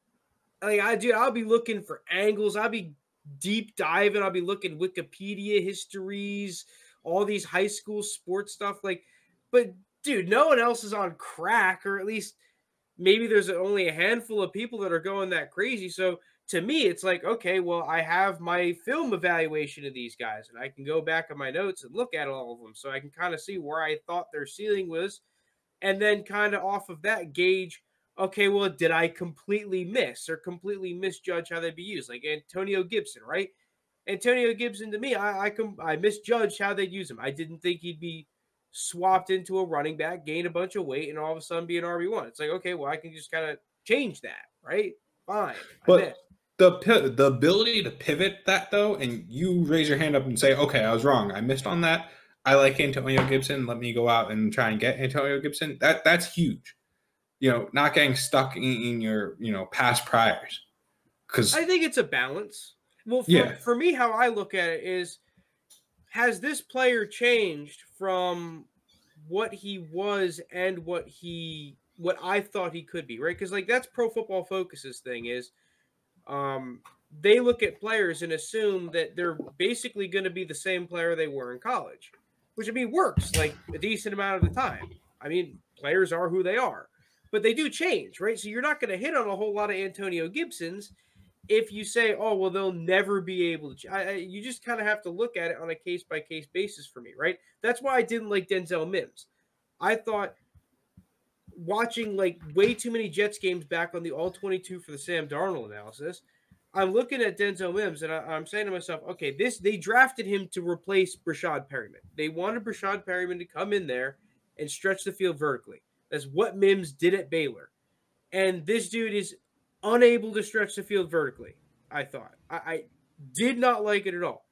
like I do, I'll be looking for angles. I'll be deep diving. I'll be looking Wikipedia histories, all these high school sports stuff. Like, but dude, no one else is on crack, or at least maybe there's only a handful of people that are going that crazy. So to me, it's like, okay, well, I have my film evaluation of these guys, and I can go back on my notes and look at all of them. So I can kind of see where I thought their ceiling was. And then kind of off of that gauge, okay, well, did I completely miss or completely misjudge how they'd be used? Like Antonio Gibson, right? Antonio Gibson to me, I I, com- I misjudged how they'd use him. I didn't think he'd be swapped into a running back, gain a bunch of weight, and all of a sudden be an RB1. It's like, okay, well, I can just kind of change that, right? Fine. But the the ability to pivot that though, and you raise your hand up and say, okay, I was wrong. I missed on that. I like Antonio Gibson. Let me go out and try and get Antonio Gibson. That that's huge. You know, not getting stuck in, in your you know past priors. Because I think it's a balance. Well, for, yeah. for me, how I look at it is – has this player changed from what he was and what he what I thought he could be, right? Because like that's Pro Football Focus's thing is, um, they look at players and assume that they're basically going to be the same player they were in college. which I mean works like a decent amount of the time. I mean, players are who they are, but they do change, right? So you're not going to hit on a whole lot of Antonio Gibsons if you say, "Oh, well, they'll never be able to." I, I, you just kind of have to look at it on a case by case basis for me, right? That's why I didn't like Denzel Mims. I thought watching like way too many Jets games back on the all 22 for the Sam Darnold analysis. I'm looking at Denzel Mims and I, am saying to myself, okay, this they drafted him to replace Breshad Perriman. They wanted Breshad Perriman to come in there and stretch the field vertically. That's what Mims did at Baylor. And this dude is unable to stretch the field vertically. I thought. I, I did not like it at all.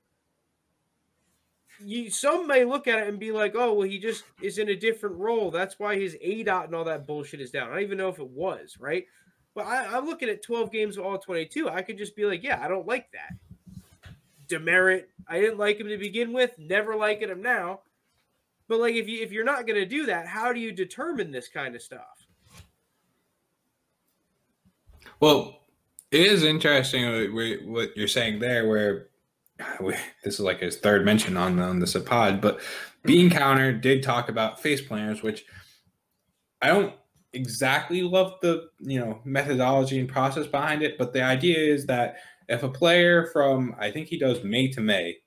You some may look at it and be like, oh, well, he just is in a different role. That's why his A dot and all that bullshit is down. I don't even know if it was, right? But I, am looking at 12 games of all 22. I could just be like, yeah, I don't like that. Demerit, I didn't like him to begin with, never liking him now. But like if you if you're not gonna do that, how do you determine this kind of stuff? Well, it is interesting what you're saying there, where [SIGHS] this is like his third mention on on this pod, but Bean mm-hmm. Counter did talk about face planters, which I don't exactly love the you know methodology and process behind it, but the idea is that if a player from I think he does May to May,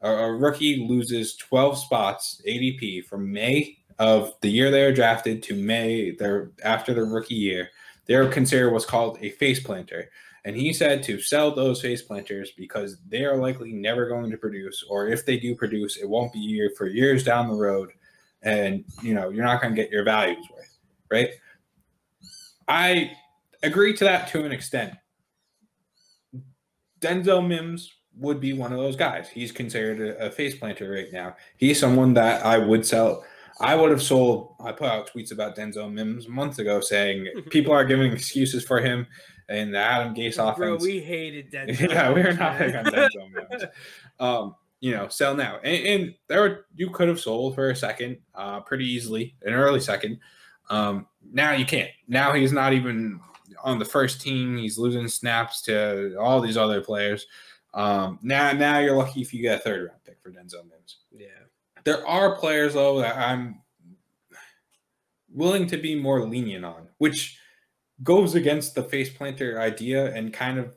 a, a rookie loses 12 spots ADP from May of the year they are drafted to May their after their rookie year they're considered what's called a face planter. And he said to sell those face planters because they are likely never going to produce, or if they do produce, it won't be year for years down the road. And you know, you're not going to get your values worth, right? I agree to that to an extent. Denzel Mims would be one of those guys. He's considered a, a face planter right now. He's someone that I would sell I would have sold. I put out tweets about Denzel Mims months ago saying [LAUGHS] people are giving excuses for him and the Adam Gase offense. Bro, we hated [LAUGHS] Denzel. yeah, we are not big on Denzel Mims. Um, you know, sell now, and, and, there were, you could have sold for a second, uh, pretty easily, an early second. Um, now you can't. Now he's not even on the first team. He's losing snaps to all these other players. Um, now, now you're lucky if you get a third round pick for Denzel Mims. Yeah. There are players though that I'm willing to be more lenient on, which goes against the face planter idea and kind of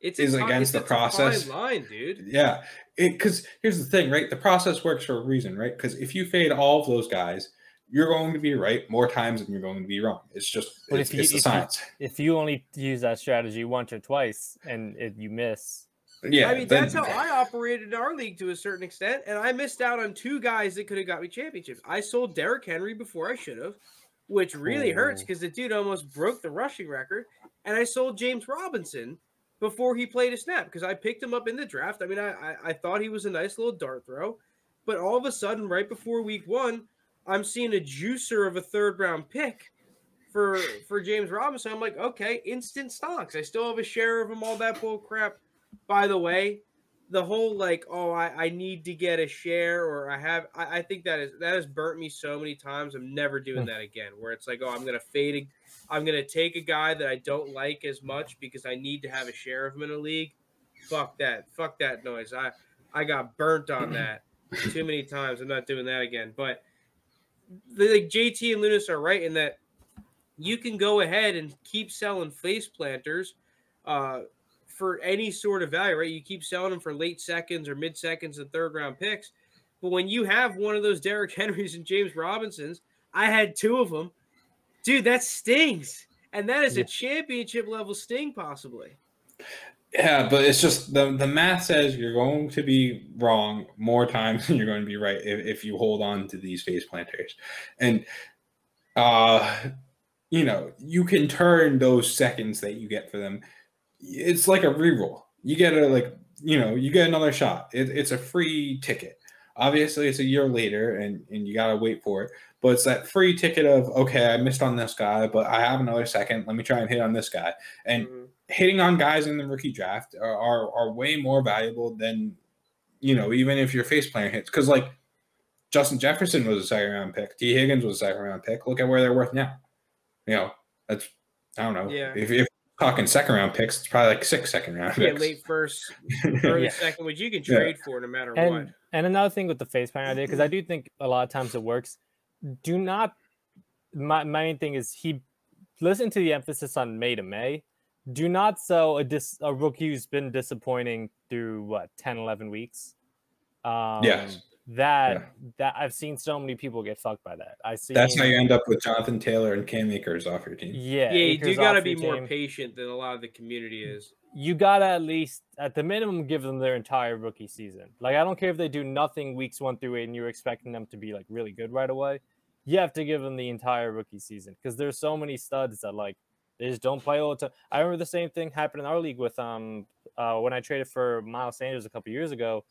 it's is against the process. line, dude. Yeah, because here's the thing, right? The process works for a reason, right? Because if you fade all of those guys, you're going to be right more times than you're going to be wrong. It's just but it's, if you, it's the if science. You, if you only use that strategy once or twice and it, you miss, yeah, I mean then, that's how I operated in our league to a certain extent, and I missed out on two guys that could have got me championships. I sold Derrick Henry before I should have, which really oh. hurts because the dude almost broke the rushing record, and I sold James Robinson before he played a snap because I picked him up in the draft. I mean, I, I I thought he was a nice little dart throw, but all of a sudden, right before week one, I'm seeing a juicer of a third round pick for for James Robinson. I'm like, okay, instant stocks. I still have a share of him. All that bull crap by the way, the whole like, oh, I, I need to get a share or I have I, I think that is that has burnt me so many times. I'm never doing hmm. that again. Where it's like, oh, I'm gonna fade a, I'm gonna take a guy that I don't like as much because I need to have a share of him in a league. Fuck that. Fuck that noise. I I got burnt on that [CLEARS THROAT] too many times. I'm not doing that again. But the, like JT and Lunas are right in that you can go ahead and keep selling face planters. Uh, for any sort of value, right? You keep selling them for late seconds or mid seconds and third round picks. But when you have one of those Derrick [LAUGHS] Henrys and James Robinsons, I had two of them. Dude, that stings. And that is a championship level sting, possibly. Yeah, but it's just the the math says you're going to be wrong more times [LAUGHS] than you're going to be right if, if you hold on to these face planters. And uh you know, you can turn those seconds that you get for them it's like a reroll. You get a like you know you get another shot. It, it's a free ticket. Obviously, it's a year later, and and you gotta wait for it. But it's that free ticket of okay, I missed on this guy, but I have another second. Let me try and hit on this guy. And mm-hmm. hitting on guys in the rookie draft are, are are way more valuable than you know even if your face player hits because like Justin Jefferson was a second round pick. Tee Higgins was a second round pick. Look at where they're worth now. You know, that's I don't know. Yeah. If, if talking second round picks, it's probably like six second round Yeah, picks. late first, [LAUGHS] early Yeah. second, which you can Yeah. trade for no matter what. And and another thing with the face paint idea, because I do think a lot of times it works. Do not. My my main thing is he listen to the emphasis on May to May. Do not sell a dis a rookie who's been disappointing through what 10, 11 weeks. Um, Yes. That Yeah. that I've seen so many people get fucked by that. I see. That's how you end up with Jonathan Taylor and Cam Akers off your team. Yeah, yeah, you do got to be more team. patient than a lot of the community is. you gotta at least at the minimum give them their entire rookie season. Like I don't care if they do nothing weeks one through eight and you're expecting them to be like really good right away. You have to give them the entire rookie season because there's so many studs that like they just don't play all the time. I remember the same thing happened in our league with um uh when I traded for Miles Sanders a couple years ago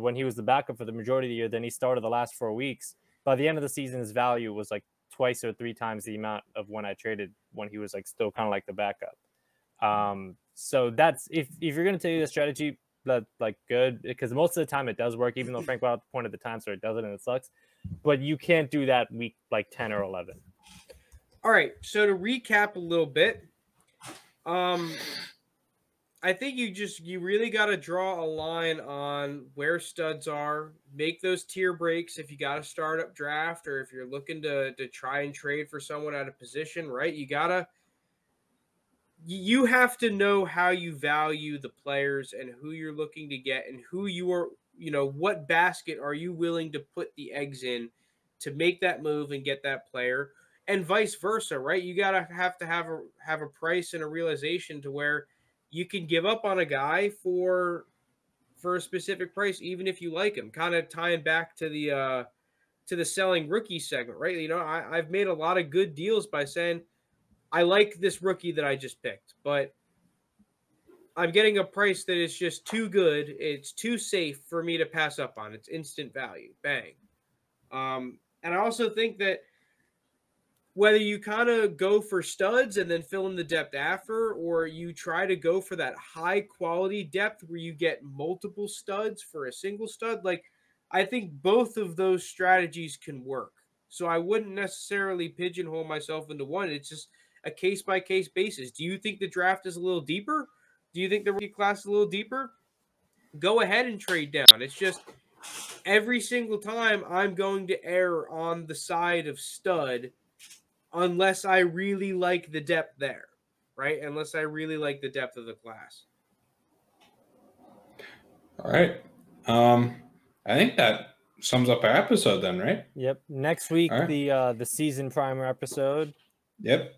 when he was the backup for the majority of the year. Then he started the last four weeks. By the end of the season, his value was like twice or three times the amount of when I traded when he was like still kind of like the backup. Um, so that's if if you're gonna take the strategy that like good because most of the time it does work, even though Frank Wild pointed the time, so it doesn't and it sucks. But you can't do that week like ten or eleven. All right, so to recap a little bit, um, I think you just you really got to draw a line on where studs are. Make those tier breaks if you got a startup draft or if you're looking to to try and trade for someone at a position. Right, you gotta you have to know how you value the players and who you're looking to get and who you are you know what basket are you willing to put the eggs in to make that move and get that player and vice versa right you gotta have to have a have a price and a realization to where you can give up on a guy for for a specific price even if you like him kind of tying back to the uh to the selling rookie segment right? You know I, i've made a lot of good deals by saying i like this rookie that i just picked but i'm getting a price that is just too good it's too safe for me to pass up on it's instant value bang. Um and i also think that whether you kind of go for studs and then fill in the depth after, or you try to go for that high quality depth where you get multiple studs for a single stud, like I think both of those strategies can work. So I wouldn't necessarily pigeonhole myself into one. It's just a case by case basis. Do you think the draft is a little deeper? Do you think the rookie class is a little deeper? Go ahead and trade down. It's just every single time I'm going to err on the side of stud unless I really like the depth there, right? Unless I really like the depth of the class. All right. Um, I think that sums up our episode then, right? Yep. Next week All right. the uh the season primer episode. Yep.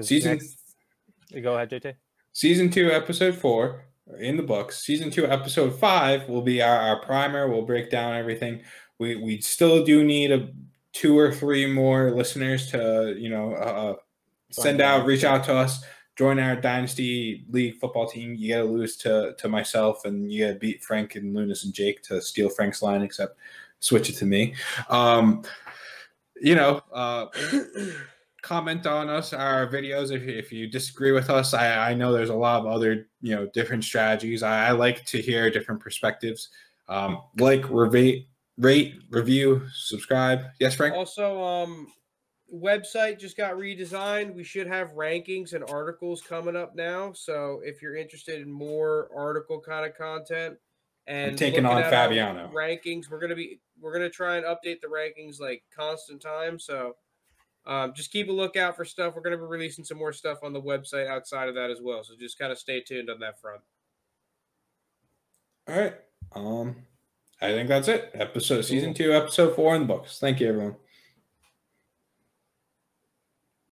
Season- next- Go ahead, JT. Season two, episode four in the books. Season two, episode five will be our, our primer. We'll break down everything. We we still do need a two or three more listeners to you know uh, send out, reach out to us, join our dynasty league football team. You got to lose to to myself, and you got to beat Frank and Lunas and Jake to steal Frank's line. Except switch it to me. Um, you know. Uh, [COUGHS] comment on us our videos if, if you disagree with us I, I know there's a lot of other you know different strategies i, I like to hear different perspectives um, like rate rate review subscribe yes frank Also, um, website just got redesigned. We should have rankings and articles coming up now. So if you're interested in more article kind of content and taking on Fabiano. rankings, we're gonna be we're gonna try and update the rankings like constant time. So um, just keep a lookout for stuff. We're gonna be releasing some more stuff on the website outside of that as well. So just kind of stay tuned on that front. all right um i think that's it. Episode season two episode four in the books. Thank you everyone